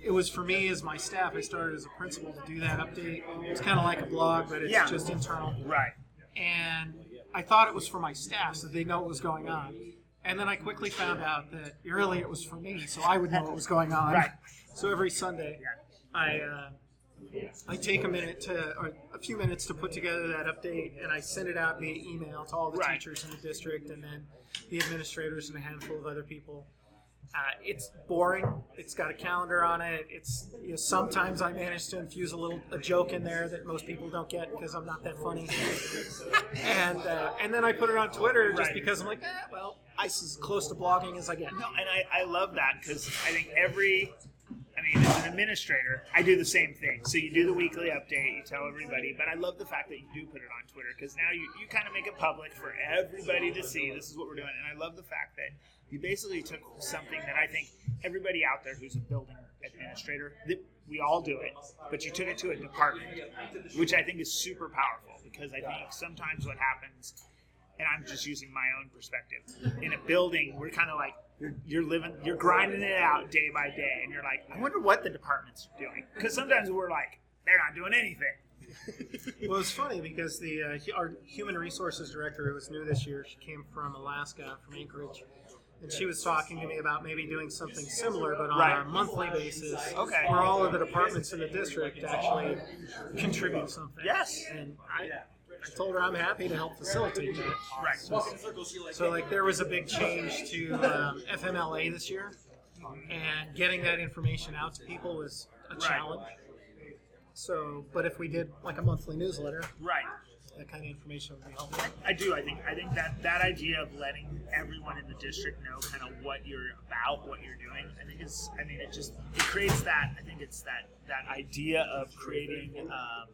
Speaker 3: it was for me as my staff. I started as a principal to do that update. It's kind of like a blog, but it's
Speaker 2: Yeah.
Speaker 3: just internal.
Speaker 2: Right.
Speaker 3: And I thought it was for my staff, so they know what was going on. And then I quickly found out that really it was for me, so I would know what was going on.
Speaker 2: Right.
Speaker 3: So every Sunday, I uh, I take a minute to, or a few minutes to put together that update, and I send it out via email to all the
Speaker 2: Right.
Speaker 3: teachers in the district, and then the administrators and a handful of other people. Uh, it's boring. It's got a calendar on it. It's you know, sometimes I manage to infuse a little a joke in there that most people don't get because I'm not that funny, and uh, and then I put it on Twitter just
Speaker 2: Right.
Speaker 3: because I'm like, eh, well, ice is as close to blogging as I get.
Speaker 2: No, and I, I love that because I think every, As an administrator, I do the same thing. So you do the weekly update, you tell everybody, but I love the fact that you do put it on Twitter because now you, you kind of make it public for everybody to see. This is what we're doing. And I love the fact that you basically took something that I think everybody out there who's a building administrator, we all do it, but you took it to a department, which I think is super powerful because I think sometimes what happens and I'm just using my own perspective. In a building, we're kind of like you're, you're living, you're grinding it out day by day, and you're like, I wonder what the departments are doing. Because sometimes we're like, they're not doing anything.
Speaker 3: Well, it's funny because the uh, our human resources director, who was new this year, she came from Alaska, from Anchorage, and she was talking to me about maybe doing something similar, but on
Speaker 2: Right.
Speaker 3: a monthly basis,
Speaker 2: Okay.
Speaker 3: where all of the departments in the district actually contribute something.
Speaker 2: Yes.
Speaker 3: and I, I told her I'm happy to help facilitate that.
Speaker 2: Right.
Speaker 3: So, like, there was a big change to um, FMLA this year, and getting that information out to people was a challenge. So, but if we did like a monthly newsletter,
Speaker 2: Right.
Speaker 3: that kind of information would be helpful.
Speaker 2: I do. I think. I think that that idea of letting everyone in the district know kind of what you're about, what you're doing. I think is. I mean, it just it creates that. I think it's that that idea of creating. Um,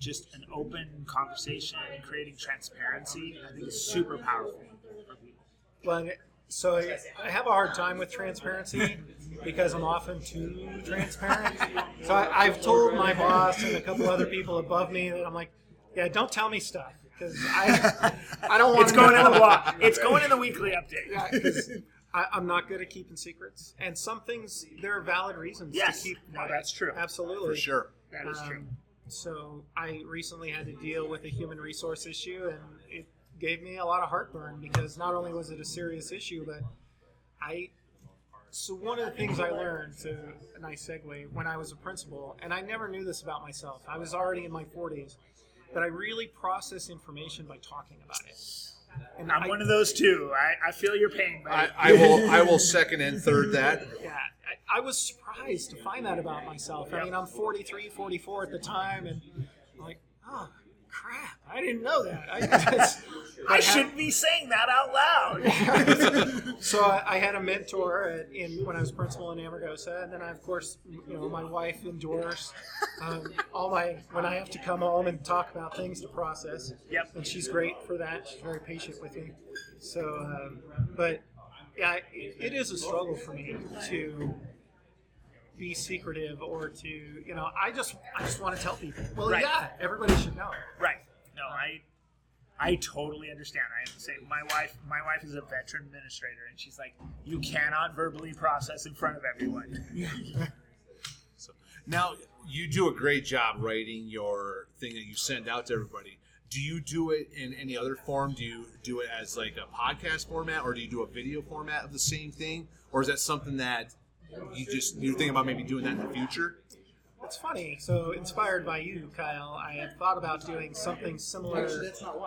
Speaker 2: just an open conversation and creating transparency, I think is super powerful for people.
Speaker 3: Well, so I, I have a hard time with transparency because I'm often too transparent. So I, I've told my boss and a couple other people above me that I'm like, yeah, don't tell me stuff because I I don't want
Speaker 2: It's going in the wa- It's going in the weekly update.
Speaker 3: Yeah, 'cause I, I'm not good at keeping secrets, and some things there are valid reasons
Speaker 2: Yes.
Speaker 3: to keep.
Speaker 2: No, that's true.
Speaker 3: Absolutely,
Speaker 1: For sure.
Speaker 2: That is true.
Speaker 3: Um, So I recently had to deal with a human resource issue, and it gave me a lot of heartburn because not only was it a serious issue, but I. So one of the things I learned, to a nice segue, when I was a principal, and I never knew this about myself. I was already in my 40s, but I really process information by talking about it. And
Speaker 2: I'm
Speaker 3: I-
Speaker 2: one of those too. I, I feel your pain,
Speaker 1: I. I will I will second and third that.
Speaker 3: Yeah, I, I was surprised to find that about myself. I mean, I'm 43, 44 at the time, and I'm like, oh, crap, I didn't know that. I, that's-
Speaker 2: I shouldn't be saying that out loud.
Speaker 3: So I, I had a mentor at, in when I was principal in Amargosa, and then I, of course, you know, my wife endures um, all my when I have to come home and talk about things to process.
Speaker 2: Yep.
Speaker 3: And she's great for that. She's very patient with me. So, um, but yeah, it, it is a struggle for me to be secretive or to you know I just I just want to tell people. Well,
Speaker 2: Right.
Speaker 3: yeah, everybody should know.
Speaker 2: right. I I totally understand. I am the. My wife my wife is a veteran administrator and she's like, You cannot verbally process in front of everyone.
Speaker 1: So now you do a great job writing your thing that you send out to everybody. Do you do it in any other form? Do you do it as like a podcast format, or do you do a video format of the same thing, or is that something that you just you're thinking about maybe doing that in the future?
Speaker 3: It's funny. So, inspired by you, Kyle, I had thought about doing something similar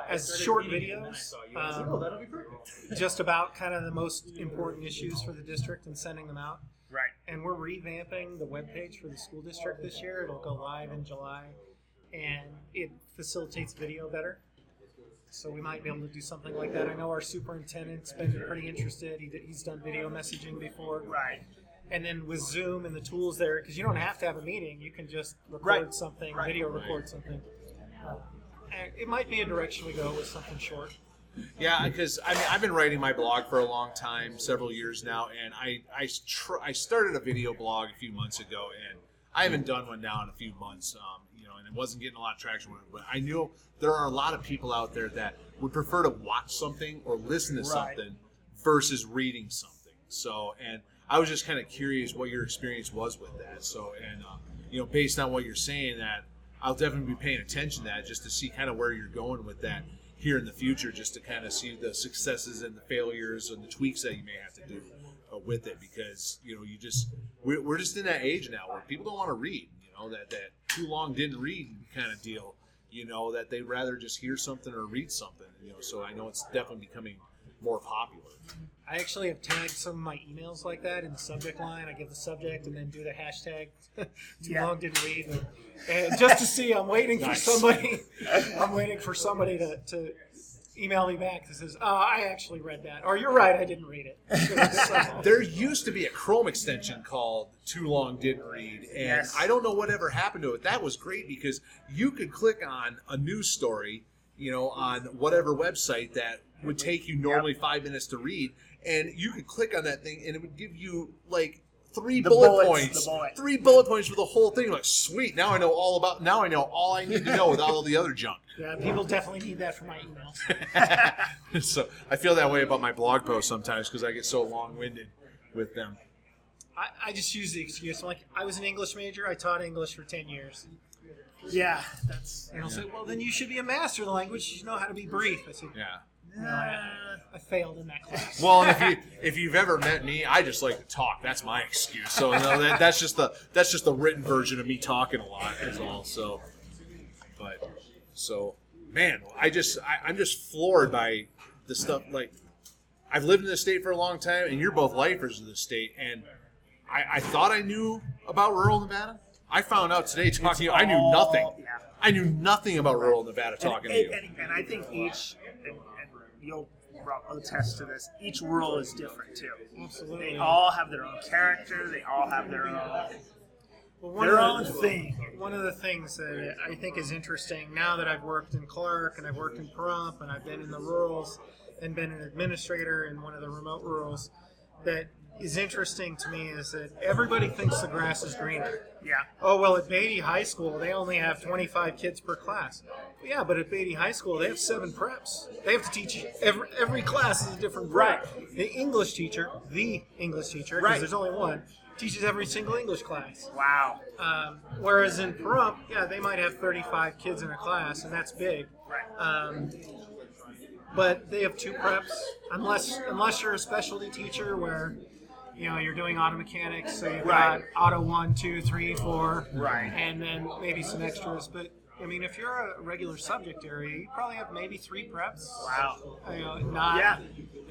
Speaker 3: as short videos, um, just about kind of the most important issues for the district and sending them out.
Speaker 2: Right.
Speaker 3: And we're revamping the webpage for the school district this year. It'll go live in July, and it facilitates video better. So we might be able to do something like that. I know our superintendent's been pretty interested. He did, he's done video messaging before
Speaker 2: Right.
Speaker 3: And then with Zoom and the tools there, because you don't have to have a meeting, you can just record
Speaker 2: Right.
Speaker 3: something,
Speaker 2: Right.
Speaker 3: video record something. Uh, it might be a direction we go with something short.
Speaker 1: Yeah, because I mean I've been writing my blog for a long time, several years now, and I I, tr- I started a video blog a few months ago, and I haven't done one now in a few months. Um, you know, and it wasn't getting a lot of traction with it, but I knew there are a lot of people out there that would prefer to watch something or listen to
Speaker 2: Right.
Speaker 1: something versus reading something. So, and I was just kind of curious what your experience was with that. So, and uh, you know, based on what you're saying, that I'll definitely be paying attention to that just to see kind of where you're going with that here in the future, just to kind of see the successes and the failures and the tweaks that you may have to do uh, with it, because you know, you just we're, we're just in that age now where people don't want to read. You know that that too long didn't read kind of deal. You know that they'd rather just hear something or read something. You know, so I know it's definitely becoming more popular.
Speaker 3: I actually have tagged some of my emails like that in the subject line. I give the subject and then do the hashtag. Too
Speaker 2: Yeah.
Speaker 3: long didn't read, and, and just to see. I'm waiting
Speaker 1: Nice.
Speaker 3: for somebody. I'm waiting for somebody to, to email me back that says, "Oh, I actually read that," or "You're right, I didn't read it."
Speaker 1: There used to be a Chrome extension called Too Long Didn't Read, and
Speaker 2: Yes.
Speaker 1: I don't know whatever happened to it. That was great because you could click on a news story, you know, on whatever website that would take you normally five minutes to read, and you could click on that thing, and it would give you like three
Speaker 2: The
Speaker 1: bullet
Speaker 2: bullets,
Speaker 1: points,
Speaker 2: the bullet.
Speaker 1: three bullet points for the whole thing. Like, sweet, now I know all about. Now I know all I need to know without all the other junk.
Speaker 3: yeah, people definitely need that for my emails.
Speaker 1: so I feel that way about my blog posts sometimes because I get so long-winded with them.
Speaker 3: I, I just use the excuse. I'm like, I was an English major. I taught English for ten years.
Speaker 2: Yeah, that's.
Speaker 3: And I'll say, well, then you should be a master of the language. You should know how to be brief. I said,
Speaker 1: Yeah.
Speaker 3: No, I, I failed in that class.
Speaker 1: Well, and if you if you've ever met me, I just like to talk. That's my excuse. So no, that, that's just the that's just the written version of me talking a lot. Is all. So, but so man, I just I, I'm just floored by the stuff. Like I've lived in the state for a long time, and you're both lifers of the state, and I, I thought I knew about rural Nevada. I found out today talking to you, I knew
Speaker 2: all-
Speaker 1: nothing.
Speaker 2: yeah.
Speaker 1: I knew nothing about rural Nevada talking
Speaker 2: and,
Speaker 1: to you.
Speaker 2: and, and I think each, and, and you'll attest to this, each rural is different too.
Speaker 3: Absolutely.
Speaker 2: They all have their own character. They all have their own
Speaker 3: Well, one
Speaker 2: their own
Speaker 3: the,
Speaker 2: thing.
Speaker 3: One of the things that I think is interesting now that I've worked in Clark and I've worked in Pahrump and I've been in the rurals and been an administrator in one of the remote rurals, that is interesting to me is that everybody thinks the grass is greener.
Speaker 2: Yeah.
Speaker 3: Oh well, at Beatty High School they only have 25 kids per class. Yeah, but at Beatty High School they have seven preps. They have to teach every every class is a different prep. The English teacher, the English teacher, because
Speaker 2: Right.
Speaker 3: there's only one, teaches every single English class.
Speaker 2: Wow.
Speaker 3: Um, whereas in Pahrump, yeah, they might have 35 kids in a class, and that's big.
Speaker 2: Right.
Speaker 3: Um, but they have two preps, unless unless you're a specialty teacher where you know you're doing auto mechanics, so you've
Speaker 2: Right.
Speaker 3: got auto one, two, three, four,
Speaker 2: Right.
Speaker 3: and then maybe some extras. But I mean, if you're a regular subject area, you probably have maybe three preps.
Speaker 2: Wow.
Speaker 3: You know, not.
Speaker 2: Yeah,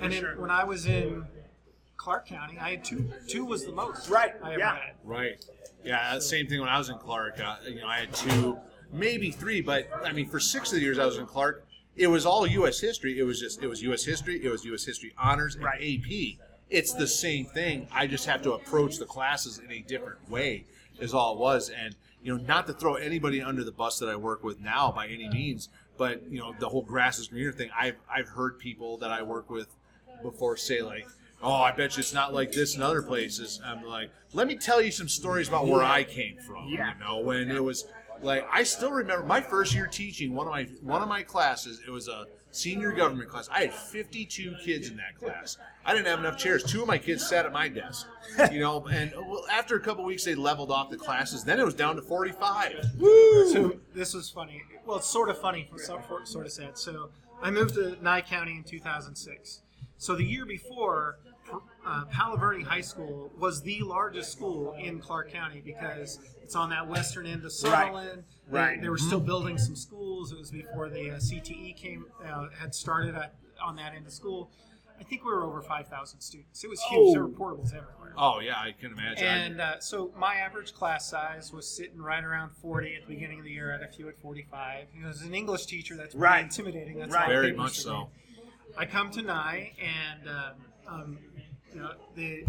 Speaker 3: And then
Speaker 2: sure.
Speaker 3: when I was in Clark County, I had two. Two was the most.
Speaker 2: Right,
Speaker 3: I
Speaker 2: yeah.
Speaker 3: had.
Speaker 1: Right. Yeah, same thing when I was in Clark. Uh, you know, I had two, maybe three, but I mean, for six of the years I was in Clark, it was all U.S. history. It was just, it was U.S. history, it was U.S. history honors and
Speaker 2: Right.
Speaker 1: AP. It's the same thing. I just have to approach the classes in a different way, is all it was. And you know, not to throw anybody under the bus that I work with now by any means, but you know, the whole grass is greener thing. I've I've heard people that I work with before say like, "Oh, I bet you it's not like this in other places." I'm like, "Let me tell you some stories about where I came from."
Speaker 2: Yeah.
Speaker 1: You know, when it was like I still remember my first year teaching one of my one of my classes. It was a senior government class. I had 52 kids in that class. I didn't have enough chairs. Two of my kids sat at my desk. You know, and well, after a couple weeks they leveled off the classes. Then it was down to 45.
Speaker 3: So this was funny. Well, it's sort of funny, sort of sad. So I moved to Nye County in 2006. So the year before, uh, Palo Verde High School was the largest school in Clark County because it's on that western end of Summerlin. They-
Speaker 2: Right.
Speaker 3: They, were still building some schools. It was before the uh, CTE came uh, had started at, on that end of school. I think we were over 5,000 students. It was huge. There were portables everywhere.
Speaker 1: Oh yeah, I can imagine.
Speaker 3: And uh, so my average class size was sitting right around 40 at the beginning of the year. I had a few at 45. You know, as an English teacher, that's
Speaker 2: Right.
Speaker 3: intimidating. That's
Speaker 2: Right.
Speaker 1: Very much so.
Speaker 3: Green. I come to Nye, and um, um, you know, the,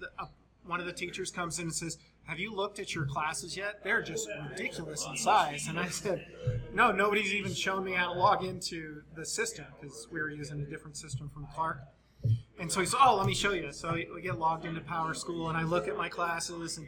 Speaker 3: the uh, one of the teachers comes in and says, "Have you looked at your classes yet? They're just ridiculous in size." And I said, "No, nobody's even shown me how to log into the system because we were using a different system from Clark." And so he said, "Oh, let me show you." So we get logged into PowerSchool, and I look at my classes, and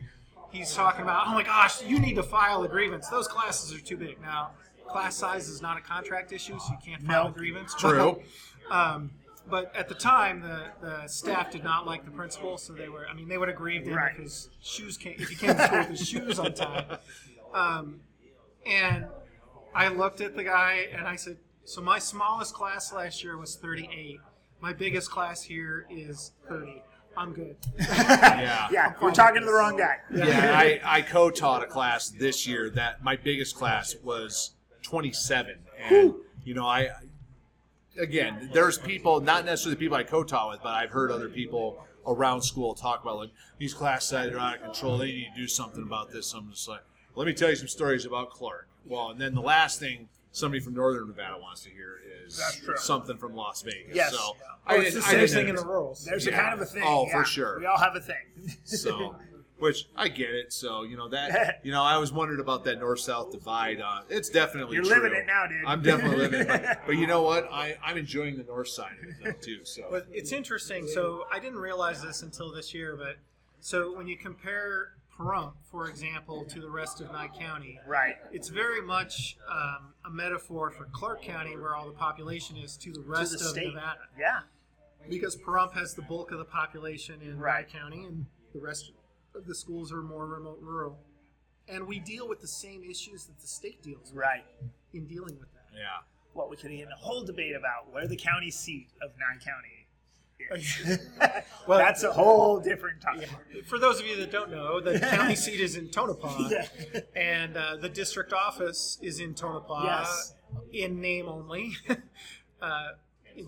Speaker 3: he's talking about, "Oh my gosh, you need to file a grievance. Those classes are too big." Now, class size is not a contract issue, so you can't file
Speaker 2: No.
Speaker 3: a grievance.
Speaker 1: True.
Speaker 3: Um, but at the time, the, the staff did not like the principal, so they were. I mean, they would have grieved him
Speaker 2: Right.
Speaker 3: if his shoes came if he came to school with his shoes untied. Um, and I looked at the guy and I said, "So my smallest class last year was 38. My biggest class here is 30. I'm good.
Speaker 1: Yeah.
Speaker 2: Yeah, we're talking to the wrong guy.
Speaker 1: Yeah, I, I co-taught a class this year that my biggest class was 27, and you know I again there's people not necessarily the people I co-taught with, but I've heard other people around school talk about like these class sizes are out of control. They need to do something about this. So I'm just like, let me tell you some stories about Clark. Well, and then the last thing somebody from Northern Nevada wants to hear is something from Las Vegas.
Speaker 2: Yes.
Speaker 1: So
Speaker 2: Yeah.
Speaker 3: Oh, it's the same thing in the rurals.
Speaker 2: There's a kind of a thing.
Speaker 1: Oh, for sure.
Speaker 2: We all have a thing.
Speaker 1: So, which I get it. So you know that you know I was wondering about that north south divide. Uh, it's definitely
Speaker 2: You're
Speaker 1: true.
Speaker 2: living it now, dude.
Speaker 1: I'm definitely living it. But, but you know what? I I'm enjoying the north side of it though too. So
Speaker 3: But it's interesting. So I didn't realize this until this year, but so when you compare Pahrump, for example, to the rest of Nye County,
Speaker 2: right.
Speaker 3: it's very much um, a metaphor for Clark County, where all the population is, to the
Speaker 2: To
Speaker 3: rest
Speaker 2: the
Speaker 3: of
Speaker 2: state.
Speaker 3: Nevada.
Speaker 2: Yeah.
Speaker 3: Because Pahrump has the bulk of the population in
Speaker 2: Right.
Speaker 3: Nye County, and the rest of the schools are more remote rural. And we deal with the same issues that the state deals with
Speaker 2: Right.
Speaker 3: in dealing with that.
Speaker 1: yeah.
Speaker 2: Well, we could get in a whole debate about where the county seat of Nye County is.
Speaker 3: Well,
Speaker 2: That's a whole different topic.
Speaker 3: For those of you that don't know, the county seat is in Tonopah,
Speaker 2: Yeah.
Speaker 3: and uh, the district office is in Tonopah
Speaker 2: Yes.
Speaker 3: in name only. uh,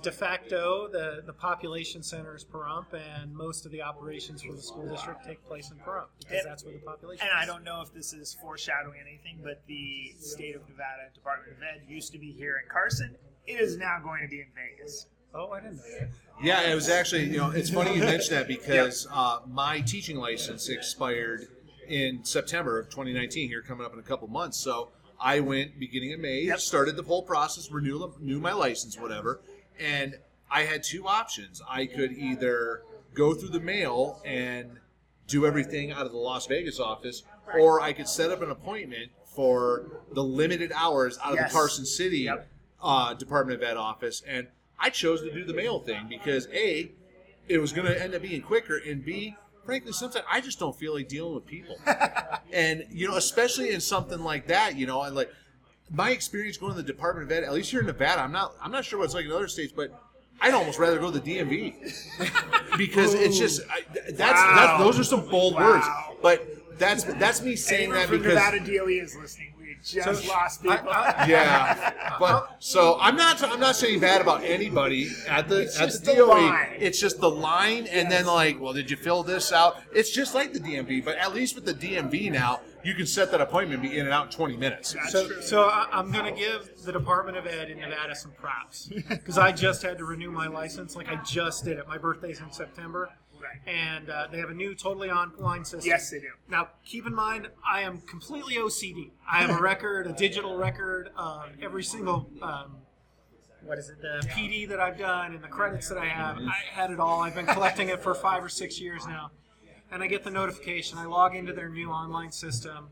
Speaker 3: de facto, the, the population center is Pahrump, and most of the operations for the school district take place in Pahrump because
Speaker 2: And-
Speaker 3: that's where the population
Speaker 2: And
Speaker 3: is.
Speaker 2: I don't know if this is foreshadowing anything, but the state of Nevada Department of Ed used to be here in Carson. It is now going to be in Vegas.
Speaker 3: Oh, I didn't know that.
Speaker 1: Yeah, it was actually, you know, it's funny you mentioned that because uh, my teaching license expired in September of 2019, here coming up in a couple months. So I went beginning of May,
Speaker 2: Yep.
Speaker 1: started the whole process, renew, renew my license, whatever. And I had two options. I could either go through the mail and do everything out of the Las Vegas office, or I could set up an appointment for the limited hours out of
Speaker 2: Yes.
Speaker 1: the Carson City
Speaker 2: Yep.
Speaker 1: uh, Department of Ed office, and I chose to do the mail thing because a, it was going to end up being quicker, and b, frankly, sometimes I just don't feel like dealing with people, and you know, especially in something like that, you know, and like my experience going to the Department of Ed, at least here in Nevada, I'm not, I'm not sure what it's like in other states, but. I'd almost rather go to the DMV because it's just I, that's,
Speaker 2: Wow.
Speaker 1: that's those are some bold
Speaker 2: Wow.
Speaker 1: words, but that's that's me saying
Speaker 2: Anyone
Speaker 1: that
Speaker 2: from
Speaker 1: because
Speaker 2: Nevada DOE is listening. We just
Speaker 3: So,
Speaker 2: lost people.
Speaker 3: I-
Speaker 1: yeah, but so I'm not I'm not saying bad about anybody at the at
Speaker 2: just
Speaker 1: the
Speaker 2: the
Speaker 1: DOE.
Speaker 2: line.
Speaker 1: It's just the line, and then like, well, did you fill this out? It's just like the DMV, but at least with the DMV now, you can set that appointment, be in and out in 20 minutes.
Speaker 2: That's
Speaker 3: So,
Speaker 2: true.
Speaker 3: so I, I'm going to give the Department of Ed in Nevada some props because I just had to renew my license. Like I just did it. My birthday's in September,
Speaker 2: Right.
Speaker 3: and uh, they have a new totally online system.
Speaker 2: Yes, they do.
Speaker 3: Now, keep in mind, I am completely OCD. I have a record, a digital record of every single. Um, what is it? The PD that I've done and the credits that I have. I had it all. I've been collecting it for five or six years now. And I get the notification. I log into their new online system.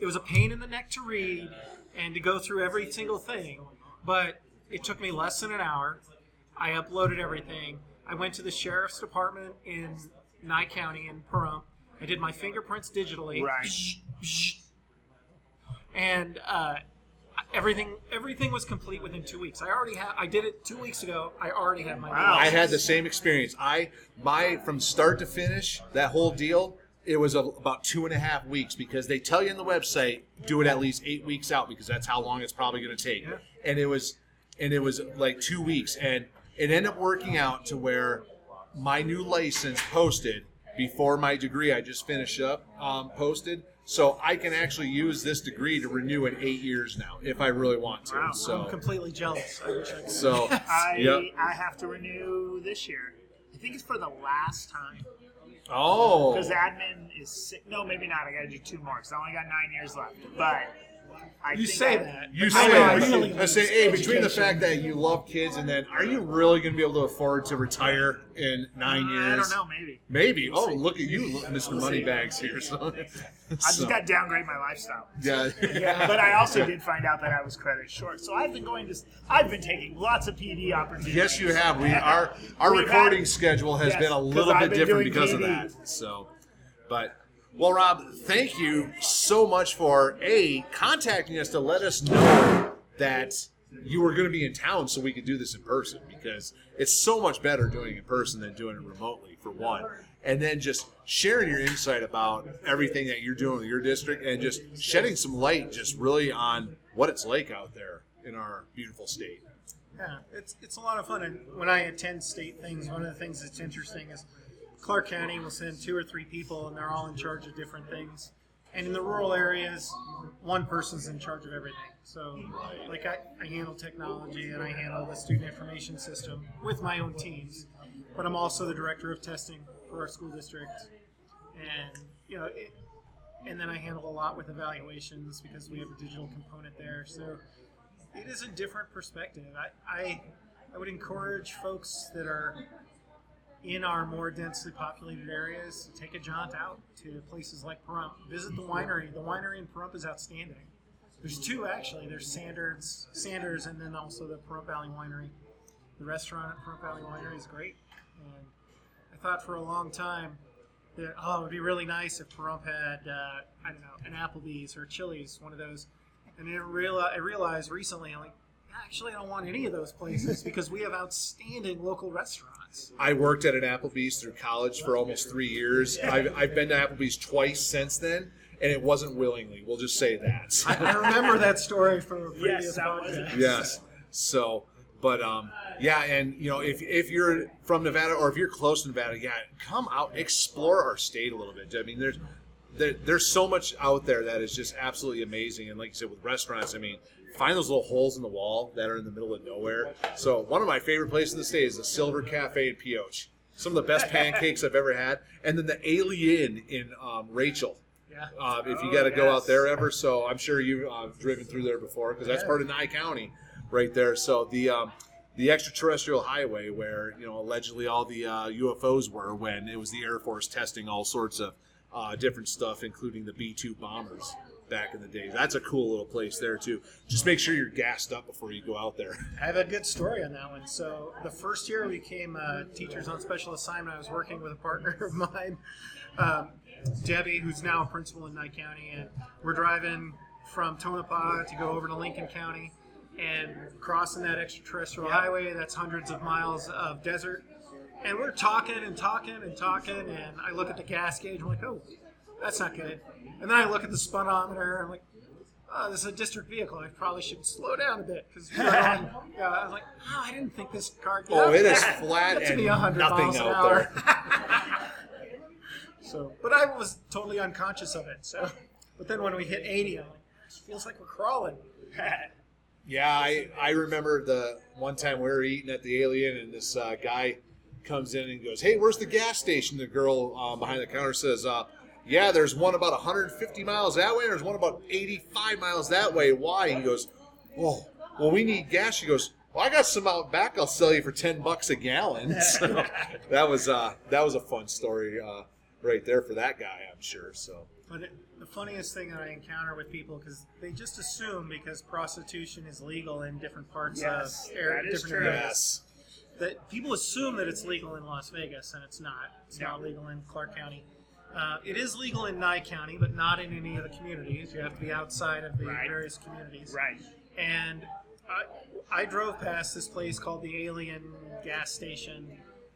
Speaker 3: It was a pain in the neck to read and to go through every single thing, but it took me less than an hour. I uploaded everything. I went to the sheriff's department in Nye County in Pahrump. I did my fingerprints digitally
Speaker 2: Right.
Speaker 3: and uh, everything everything was complete within two weeks. I already had I did it two weeks ago. I already had my
Speaker 2: Wow.
Speaker 1: I had the same experience. I my from start to finish that whole deal. It was a, about two and a half weeks because they tell you in the website do it at least eight weeks out because that's how long it's probably going to take.
Speaker 3: Yeah.
Speaker 1: And it was, and it was like two weeks, and it ended up working out to where my new license posted before my degree I just finished up um, posted, so I can actually use this degree to renew in eight years now if I really want to.
Speaker 2: Wow.
Speaker 1: So
Speaker 3: I'm completely jealous. I wish I could.
Speaker 1: so
Speaker 2: I
Speaker 1: yep.
Speaker 2: I have to renew this year. I think it's for the last time
Speaker 1: Oh.
Speaker 2: because admin is sick. No, maybe not. I got to do two more because I only got nine years left. But I
Speaker 3: You say
Speaker 2: I-
Speaker 3: that.
Speaker 1: You
Speaker 3: I
Speaker 1: say,
Speaker 3: know,
Speaker 1: I,
Speaker 3: I really
Speaker 1: I say, hey, between the fact that you love kids and then, are you really going to be able to afford to retire in nine mm, years?
Speaker 2: I don't know. Maybe
Speaker 1: Maybe. Oh, look at you, look, Mr. Moneybags here. So,
Speaker 2: I just got to downgrade my lifestyle.
Speaker 1: yeah. yeah.
Speaker 2: But I also did find out that I was credit short. So I've been going to. I've been taking lots of PD opportunities.
Speaker 1: Yes, you have. We our our
Speaker 2: We've
Speaker 1: recording
Speaker 2: had-
Speaker 1: schedule has
Speaker 2: Yes,
Speaker 1: been a little bit different
Speaker 2: doing
Speaker 1: because of that. So, but well, Rob, thank you so much for a contacting us to let us know that you were going to be in town so we could do this in person because it's so much better doing it in person than doing it remotely for one and then just sharing your insight about everything that you're doing with your district and just shedding some light just really on what it's like out there in our beautiful state
Speaker 3: Yeah, it's it's a lot of fun. And when I attend state things, one of the things that's interesting is Clark County will send two or three people, and they're all in charge of different things. And in the rural areas, one person's in charge of everything. So, like I, I handle technology and I handle the student information system with my own teams, but I'm also the director of testing for our school district. And you know, it, and then I handle a lot with evaluations because we have a digital component there. So it is a different perspective. I, I, I would encourage folks that are in our more densely populated areas take a jaunt out to places like Pahrump. Visit the winery. The winery in Pahrump is outstanding. There's two actually. There's Sanders, Sanders, and then also the Pahrump Valley Winery. The restaurant at Pahrump Valley Winery is great. And I thought for a long time that oh, it would be really nice if Pahrump had uh, I don't know an Applebee's or Chili's, one of those. And then I realized recently, like, actually, I don't want any of those places because we have outstanding local restaurants.
Speaker 1: I worked at an Applebee's through college for almost three years. I've, I've been to Applebee's twice since then, and it wasn't willingly. We'll just say that.
Speaker 3: I, I remember that story from a previous
Speaker 2: Yes,
Speaker 3: podcast.
Speaker 1: yes. So, but um, yeah, and you know, if if you're from Nevada or if you're close to Nevada, yeah, come out, explore our state a little bit. I mean, there's there, there's so much out there that is just absolutely amazing. And like you said, with restaurants, I mean, find those little holes in the wall that are in the middle of nowhere. So one of my favorite places in the state is the Silver Cafe in Pioche. Some of the best pancakes I've ever had, and then the Alien in um, Rachel.
Speaker 3: Yeah.
Speaker 1: Uh, if you
Speaker 2: Oh,
Speaker 1: got to go out there ever, so I'm sure you've uh, driven through there before because that's part of Nye County, right there. So the um, the extraterrestrial highway where you know allegedly all the uh, UFOs were when it was the Air Force testing all sorts of uh, different stuff, including the B two bombers back in the day. That's a cool little place there too. Just make sure you're gassed up before you go out there.
Speaker 3: I have a good story on that one. So the first year we came uh, teachers on special assignment, I was working with a partner of mine, um, Debbie, who's now a principal in Nye County, and we're driving from Tonopah to go over to Lincoln County, and crossing that extraterrestrial highway. That's hundreds of miles of desert, and we're talking and talking and talking, and I look at the gas gauge. I'm like, oh, that's not good. And then I look at the speedometer. I'm like. Oh, this is a district vehicle. I probably should slow down a bit because yeah, I was like, oh, I didn't think this car.
Speaker 1: Could Oh, it is flat
Speaker 3: Get to
Speaker 1: and
Speaker 3: be 100
Speaker 1: nothing
Speaker 3: miles an
Speaker 1: out
Speaker 3: hour.
Speaker 1: there.
Speaker 3: so, but I was totally unconscious of it. So, but then when we hit 80, I'm like, it feels like we're crawling.
Speaker 1: Yeah, I, I remember the one time we were eating at the Alien, and this uh, guy comes in and goes, "Hey, where's the gas station?" The girl um, behind the counter says, uh, "Yeah, there's one about 150 miles that way, and there's one about 85 miles that way. Why?" He goes, "Oh, well, we need gas." She goes, "Well, I got some out back. I'll sell you for 10 bucks a gallon." So that was uh, that was a fun story uh, right there for that guy, I'm sure. So
Speaker 3: But it, the funniest thing that I encounter with people because they just assume because prostitution is legal in different parts
Speaker 2: Yes,
Speaker 3: of air,
Speaker 2: that is
Speaker 3: different
Speaker 2: true.
Speaker 3: areas.
Speaker 1: yes,
Speaker 3: that people assume that it's legal in Las Vegas, and it's not. It's not legal in Clark County. Uh, it is legal in Nye County, but not in any of the communities. You have to be outside of the
Speaker 2: Right.
Speaker 3: various communities.
Speaker 2: Right.
Speaker 3: And I, I drove past this place called the Alien Gas Station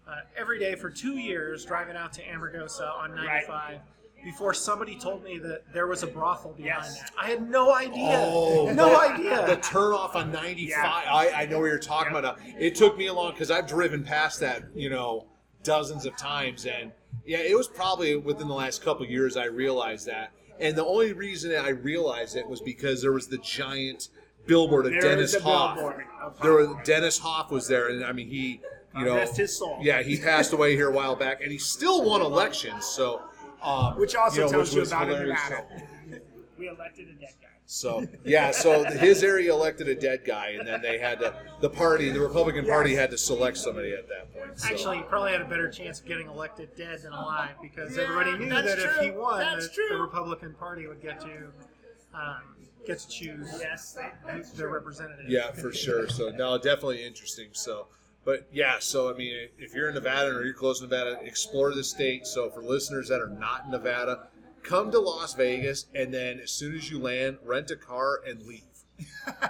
Speaker 3: uh, every day for two years, driving out to Amargosa on 95. Before somebody told me that there was a brothel behind
Speaker 2: Yes.
Speaker 3: that, I had no idea.
Speaker 1: Oh,
Speaker 3: no
Speaker 1: that-
Speaker 3: idea.
Speaker 1: The turnoff on 95.
Speaker 2: Yeah.
Speaker 1: I, I know what you're talking about. Now. It took me a long because I've driven past that, you know, dozens of times, and yeah, it was probably within the last couple of years I realized that. And the only reason that I realized it was because there was the giant billboard of
Speaker 2: There
Speaker 1: Dennis
Speaker 2: Hof. of
Speaker 1: There was Dennis Hof was there, and I mean he, you know,
Speaker 2: rest his soul.
Speaker 1: yeah, he passed away here a while back, and he still won elections. So, um,
Speaker 2: Which also
Speaker 1: you know,
Speaker 2: tells
Speaker 1: which
Speaker 2: you about. Nevada. We elected a dead guy.
Speaker 1: so yeah, so his area elected a dead guy, and then they had to the party, the Republican Party, had to select somebody at that point. So.
Speaker 3: Actually, he probably had a better chance of getting elected dead than alive because
Speaker 2: Yeah,
Speaker 3: everybody knew
Speaker 2: that's
Speaker 3: that if he won,
Speaker 2: That's
Speaker 3: the,
Speaker 2: true.
Speaker 3: the Republican Party would get to um, get to choose
Speaker 2: Yes,
Speaker 3: their representative.
Speaker 1: yeah, for sure. So no, definitely interesting. So, but yeah, so I mean, if you're in Nevada or you're close to Nevada, explore the state. So for listeners that are not in Nevada, come to Las Vegas, and then as soon as you land, rent a car and leave.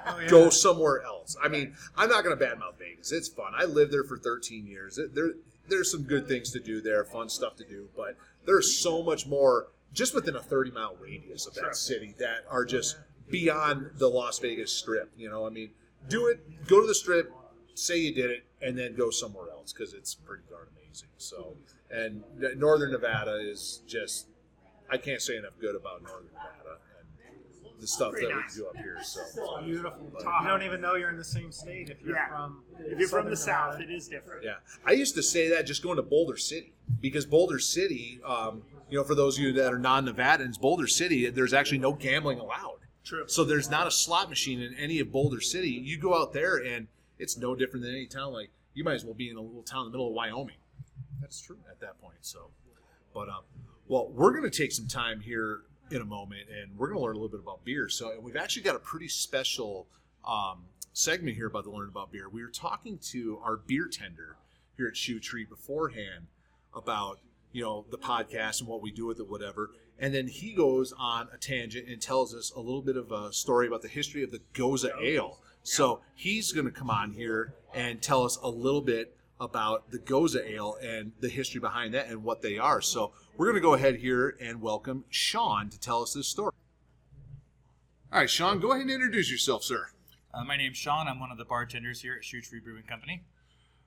Speaker 3: Oh, yeah.
Speaker 1: go somewhere else. I mean, I'm not going to badmouth Vegas. It's fun. I lived there for 13 years. There, there's some good things to do there, fun stuff to do, but there's so much more just within a 30 mile radius of that city that are just beyond the Las Vegas Strip. You know, I mean, do it, go to the Strip, say you did it, and then go somewhere else because it's pretty darn amazing. So, and Northern Nevada is just, I can't say enough good about Northern Nevada the stuff
Speaker 2: Pretty
Speaker 1: that
Speaker 2: nice.
Speaker 1: we do up here. So,
Speaker 3: Beautiful.
Speaker 2: Tahoe.
Speaker 3: You don't even know you're in the same state if you're
Speaker 2: Yeah.
Speaker 3: from.
Speaker 2: If you're from the
Speaker 3: Southern
Speaker 2: south,
Speaker 3: Nevada.
Speaker 2: it is different.
Speaker 1: Yeah, I used to say that just going to Boulder City because Boulder City, um, you know, for those of you that are non-Nevadans, Boulder City, there's actually no gambling allowed.
Speaker 2: True.
Speaker 1: So there's not a slot machine in any of Boulder City. You go out there and it's no different than any town. Like you might as well be in a little town in the middle of Wyoming. That's true at that point. So, but um, well, we're going to take some time here in a moment, and we're going to learn a little bit about beer. So we've actually got a pretty special um, segment here about the learn about beer. We were talking to our beer tender here at Shoe Tree beforehand about you know the podcast and what we do with it, whatever. And then he goes on a tangent and tells us a little bit of a story about the history of the Gose Ale. So he's going to come on here and tell us a little bit about the Gose Ale and the history behind that and what they are. So we're going to go ahead here and welcome Sean to tell us this story. All right, Sean, go ahead and introduce yourself, sir.
Speaker 4: Uh, my name's Sean. I'm one of the bartenders here at Shoe Tree Brewing Company.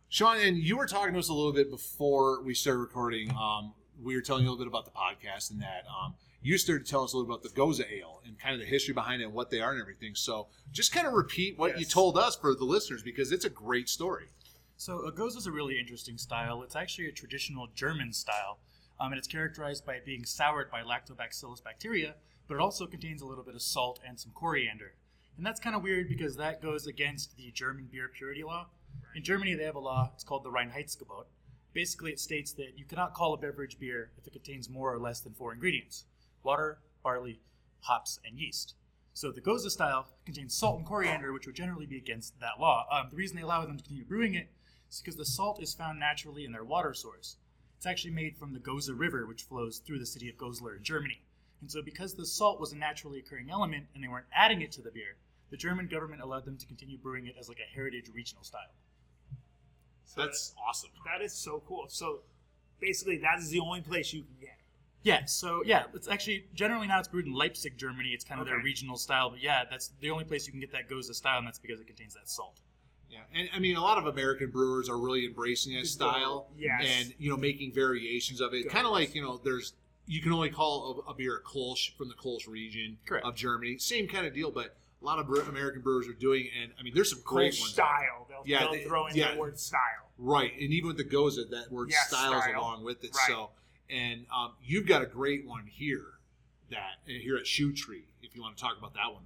Speaker 1: Sean, and you were talking to us a little bit before we started recording. Um, we were telling you a little bit about the podcast and that um, you started to tell us a little about the Gose Ale and kind of the history behind it and what they are and everything. So just kind of repeat what you told us for the listeners because it's a great story.
Speaker 4: So a Gose is a really interesting style. It's actually a traditional German style, um, and it's characterized by being soured by lactobacillus bacteria, but it also contains a little bit of salt and some coriander. And that's kind of weird because that goes against the German beer purity law. In Germany, they have a law. It's called the Reinheitsgebot. Basically, it states that you cannot call a beverage beer if it contains more or less than four ingredients: water, barley, hops, and yeast. So the Gose style contains salt and coriander, which would generally be against that law. Um, the reason they allow them to continue brewing it is because the salt is found naturally in their water source. It's actually made from the Gose River, which flows through the city of Goslar in Germany. And so, because the salt was a naturally occurring element and they weren't adding it to the beer, the German government allowed them to continue brewing it as like a heritage regional style.
Speaker 2: So
Speaker 1: That's awesome.
Speaker 2: that is so cool. So basically, that is the only place you can get. it.
Speaker 4: Yeah, so yeah, it's actually generally now it's brewed in Leipzig, Germany. It's kind of their regional style, but yeah, that's the only place you can get that Gose style, and that's because it contains that salt.
Speaker 1: Yeah, and I mean, a lot of American brewers are really embracing that style,
Speaker 2: Yes.
Speaker 1: and you know, making variations of it. Kind of like you know, there's you can only call a, a beer a Kolsch from the Kolsch region
Speaker 4: Correct.
Speaker 1: of Germany. Same kind of deal, but a lot of bre- American brewers are doing, and I mean, there's some great ones.
Speaker 2: style. They'll,
Speaker 1: Yeah,
Speaker 2: they'll
Speaker 1: they-
Speaker 2: throw in
Speaker 1: yeah.
Speaker 2: the word style.
Speaker 1: Right, and even with the Gose, that word
Speaker 2: Yes,
Speaker 1: styles
Speaker 2: style.
Speaker 1: along with it.
Speaker 2: Right.
Speaker 1: So, and um, you've got a great one here, that here at Shoe Tree. If you want to talk about that one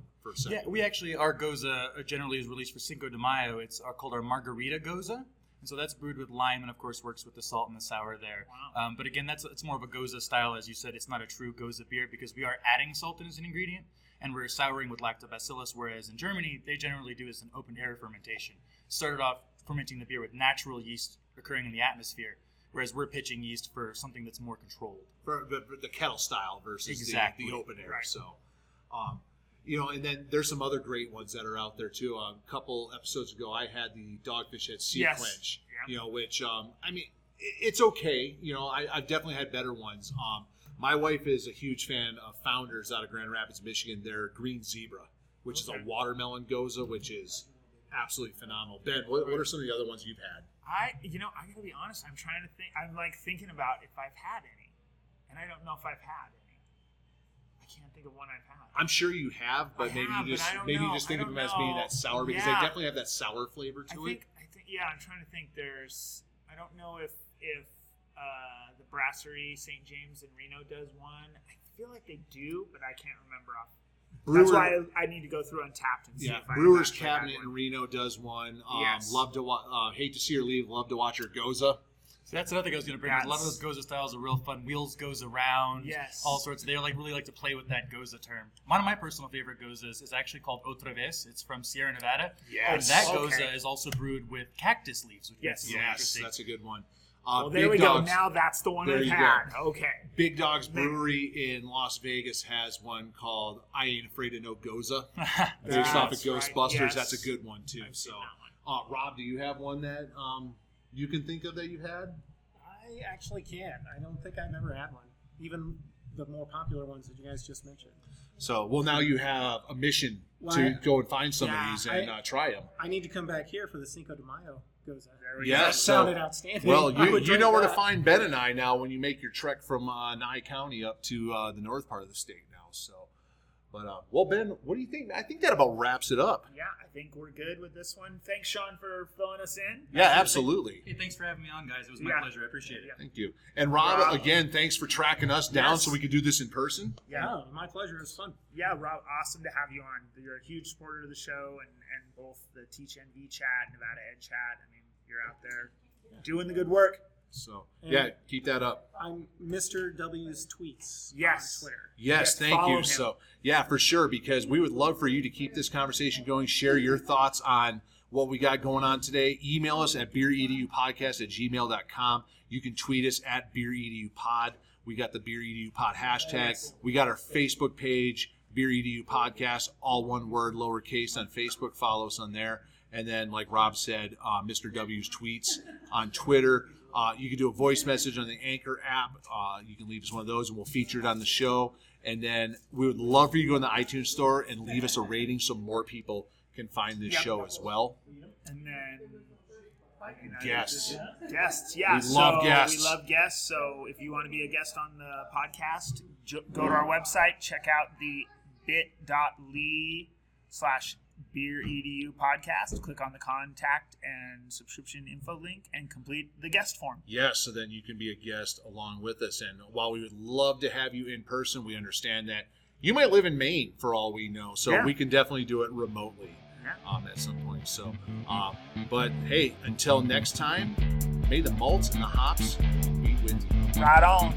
Speaker 4: Yeah, we actually our Gose uh, generally is released for Cinco de Mayo. It's uh, called our Margarita Gose, and so that's brewed with lime and of course works with the salt and the sour there.
Speaker 2: Wow.
Speaker 4: Um, but again, that's it's more of a Gose style, as you said. It's not a true Gose beer because we are adding salt in as an ingredient, and we're souring with lactobacillus. Whereas in Germany, they generally do this in open air fermentation. Started off fermenting the beer with natural yeast occurring in the atmosphere, whereas we're pitching yeast for something that's more controlled.
Speaker 1: for the, for the kettle style versus the- the, open air.
Speaker 2: Right.
Speaker 1: So, um, you know, and then there's some other great ones that are out there too. a couple episodes ago, I had the Dogfish Head Sea
Speaker 2: Yes.
Speaker 1: Quench.
Speaker 2: Yeah.
Speaker 1: You know, which um, I mean, it's okay. You know, I, I've definitely had better ones. Um, my wife is a huge fan of Founders out of Grand Rapids, Michigan. Their Green Zebra, which is a watermelon gose, which is absolutely phenomenal. Ben, what, what are some of the other ones you've had?
Speaker 2: I, you know, I gotta be honest. I'm trying to think. I'm like thinking about if I've had any, and I don't know if I've had any. I can't think of one I've had.
Speaker 1: I'm sure you have, but
Speaker 2: I
Speaker 1: maybe
Speaker 2: have,
Speaker 1: you just maybe you just think of them
Speaker 2: don't
Speaker 1: as being that sour because
Speaker 2: Yeah.
Speaker 1: they definitely have that sour flavor to
Speaker 2: I
Speaker 1: it.
Speaker 2: I think, yeah. I'm trying to think. There's, I don't know if if uh, the Brasserie St. James in Reno does one. I feel like they do, but I can't remember off. That's why I, I need to go through Untappd and see
Speaker 1: yeah,
Speaker 2: if I
Speaker 1: Brewers Cabinet in. Reno does one. Um,
Speaker 2: Yes.
Speaker 1: Love to wa- uh, hate to see her leave. Love to watch her gose.
Speaker 4: So that's another thing I was going to bring. up. A lot of those Gose styles are real fun. Wheels goes around.
Speaker 2: Yes.
Speaker 4: All sorts. They like really like to play with that Gose term. One of my personal favorite Goses is actually called Otra Vez. It's from Sierra Nevada.
Speaker 2: Yes.
Speaker 4: And that
Speaker 2: Okay.
Speaker 4: Gose is also brewed with cactus leaves, which
Speaker 2: Yes.
Speaker 4: makes it really
Speaker 1: Yes, that's a good one. Uh,
Speaker 2: Well, there
Speaker 1: Big
Speaker 2: we
Speaker 1: Dogs,
Speaker 2: go. Now that's the one
Speaker 1: There
Speaker 2: I've
Speaker 1: you
Speaker 2: had. Okay.
Speaker 1: Big Dogs Brewery in Las Vegas has one called "I Ain't Afraid of No Gose." Based off of
Speaker 2: That's right.
Speaker 1: Ghostbusters,
Speaker 2: Yes.
Speaker 1: that's a good one too.
Speaker 2: I've
Speaker 1: So,
Speaker 2: seen that one.
Speaker 1: uh, Rob, do you have one that um, you can think of that you've had?
Speaker 3: I actually can't. I don't think I've ever had one. Even the more popular ones that you guys just mentioned.
Speaker 1: So, well, now you have a mission
Speaker 3: Well,
Speaker 1: to
Speaker 3: I-
Speaker 1: go and find some
Speaker 3: Yeah,
Speaker 1: of these and
Speaker 3: I-
Speaker 1: uh, try them.
Speaker 3: I need to come back here for the Cinco de Mayo Goes out.
Speaker 2: There we
Speaker 1: Yes,
Speaker 2: go.
Speaker 1: So-
Speaker 3: sounded outstanding.
Speaker 1: Well, you, you know where to find Ben and I now when you make your trek from uh, Nye County up to uh, the north part of the state now. So, but uh, well, Ben, what do you think? I think that about wraps it up.
Speaker 2: Yeah, I think we're good with this one. Thanks, Sean, for filling us in.
Speaker 1: Yeah, absolutely.
Speaker 4: Hey, thanks for having me on, guys. It was my
Speaker 2: Yeah.
Speaker 4: pleasure. I appreciate it.
Speaker 2: Yeah.
Speaker 1: Thank you. And Rob,
Speaker 2: Rob.
Speaker 1: again, thanks for tracking us down
Speaker 2: Yes.
Speaker 1: so we could do this in person.
Speaker 2: Yeah.
Speaker 3: No, my pleasure. It was fun.
Speaker 2: Yeah, Rob, awesome to have you on. You're a huge supporter of the show and, and both the Teach NV chat, Nevada Ed chat. I mean, you're out there doing the good work.
Speaker 1: So,
Speaker 3: And-
Speaker 1: yeah, keep that up.
Speaker 3: I'm Mr. W's tweets
Speaker 2: Yes.
Speaker 3: Twitter.
Speaker 1: Yes,
Speaker 2: Yes,
Speaker 1: thank you.
Speaker 2: him.
Speaker 1: So, yeah, for sure, because we would love for you to keep this conversation going. Share your thoughts on what we got going on today. Email us at beeredupodcast at gmail.com. You can tweet us at beeredupod. We got the Beer Edu Pod hashtag. We got our Facebook page, Beer Edu Podcast, all one word, lowercase on Facebook. Follow us on there. And then, like Rob said, uh, Mr. W's tweets on Twitter. Uh, you can do a voice message on the Anchor app. Uh, you can leave us one of those, and we'll feature it on the show. And then we would love for you to go in the iTunes store and leave us a rating so more people can find this
Speaker 2: Yep.
Speaker 1: show as well.
Speaker 2: And then you know,
Speaker 1: Guests.
Speaker 2: Guests, yeah.
Speaker 1: We love
Speaker 2: so
Speaker 1: guests.
Speaker 2: We love guests. So if you want to be a guest on the podcast, go to our website, check out the bit.ly slash beer edu podcast, click on the contact and subscription info link, and complete the guest form.
Speaker 1: Yes, so then you can be a guest along with us. And while we would love to have you in person, we understand that you might live in Maine for all we know. So
Speaker 2: Yeah.
Speaker 1: we can definitely do it remotely
Speaker 2: Yeah.
Speaker 1: um, at some point. So, um, but hey, until next time, may the malts and the hops be with you.
Speaker 2: Right on.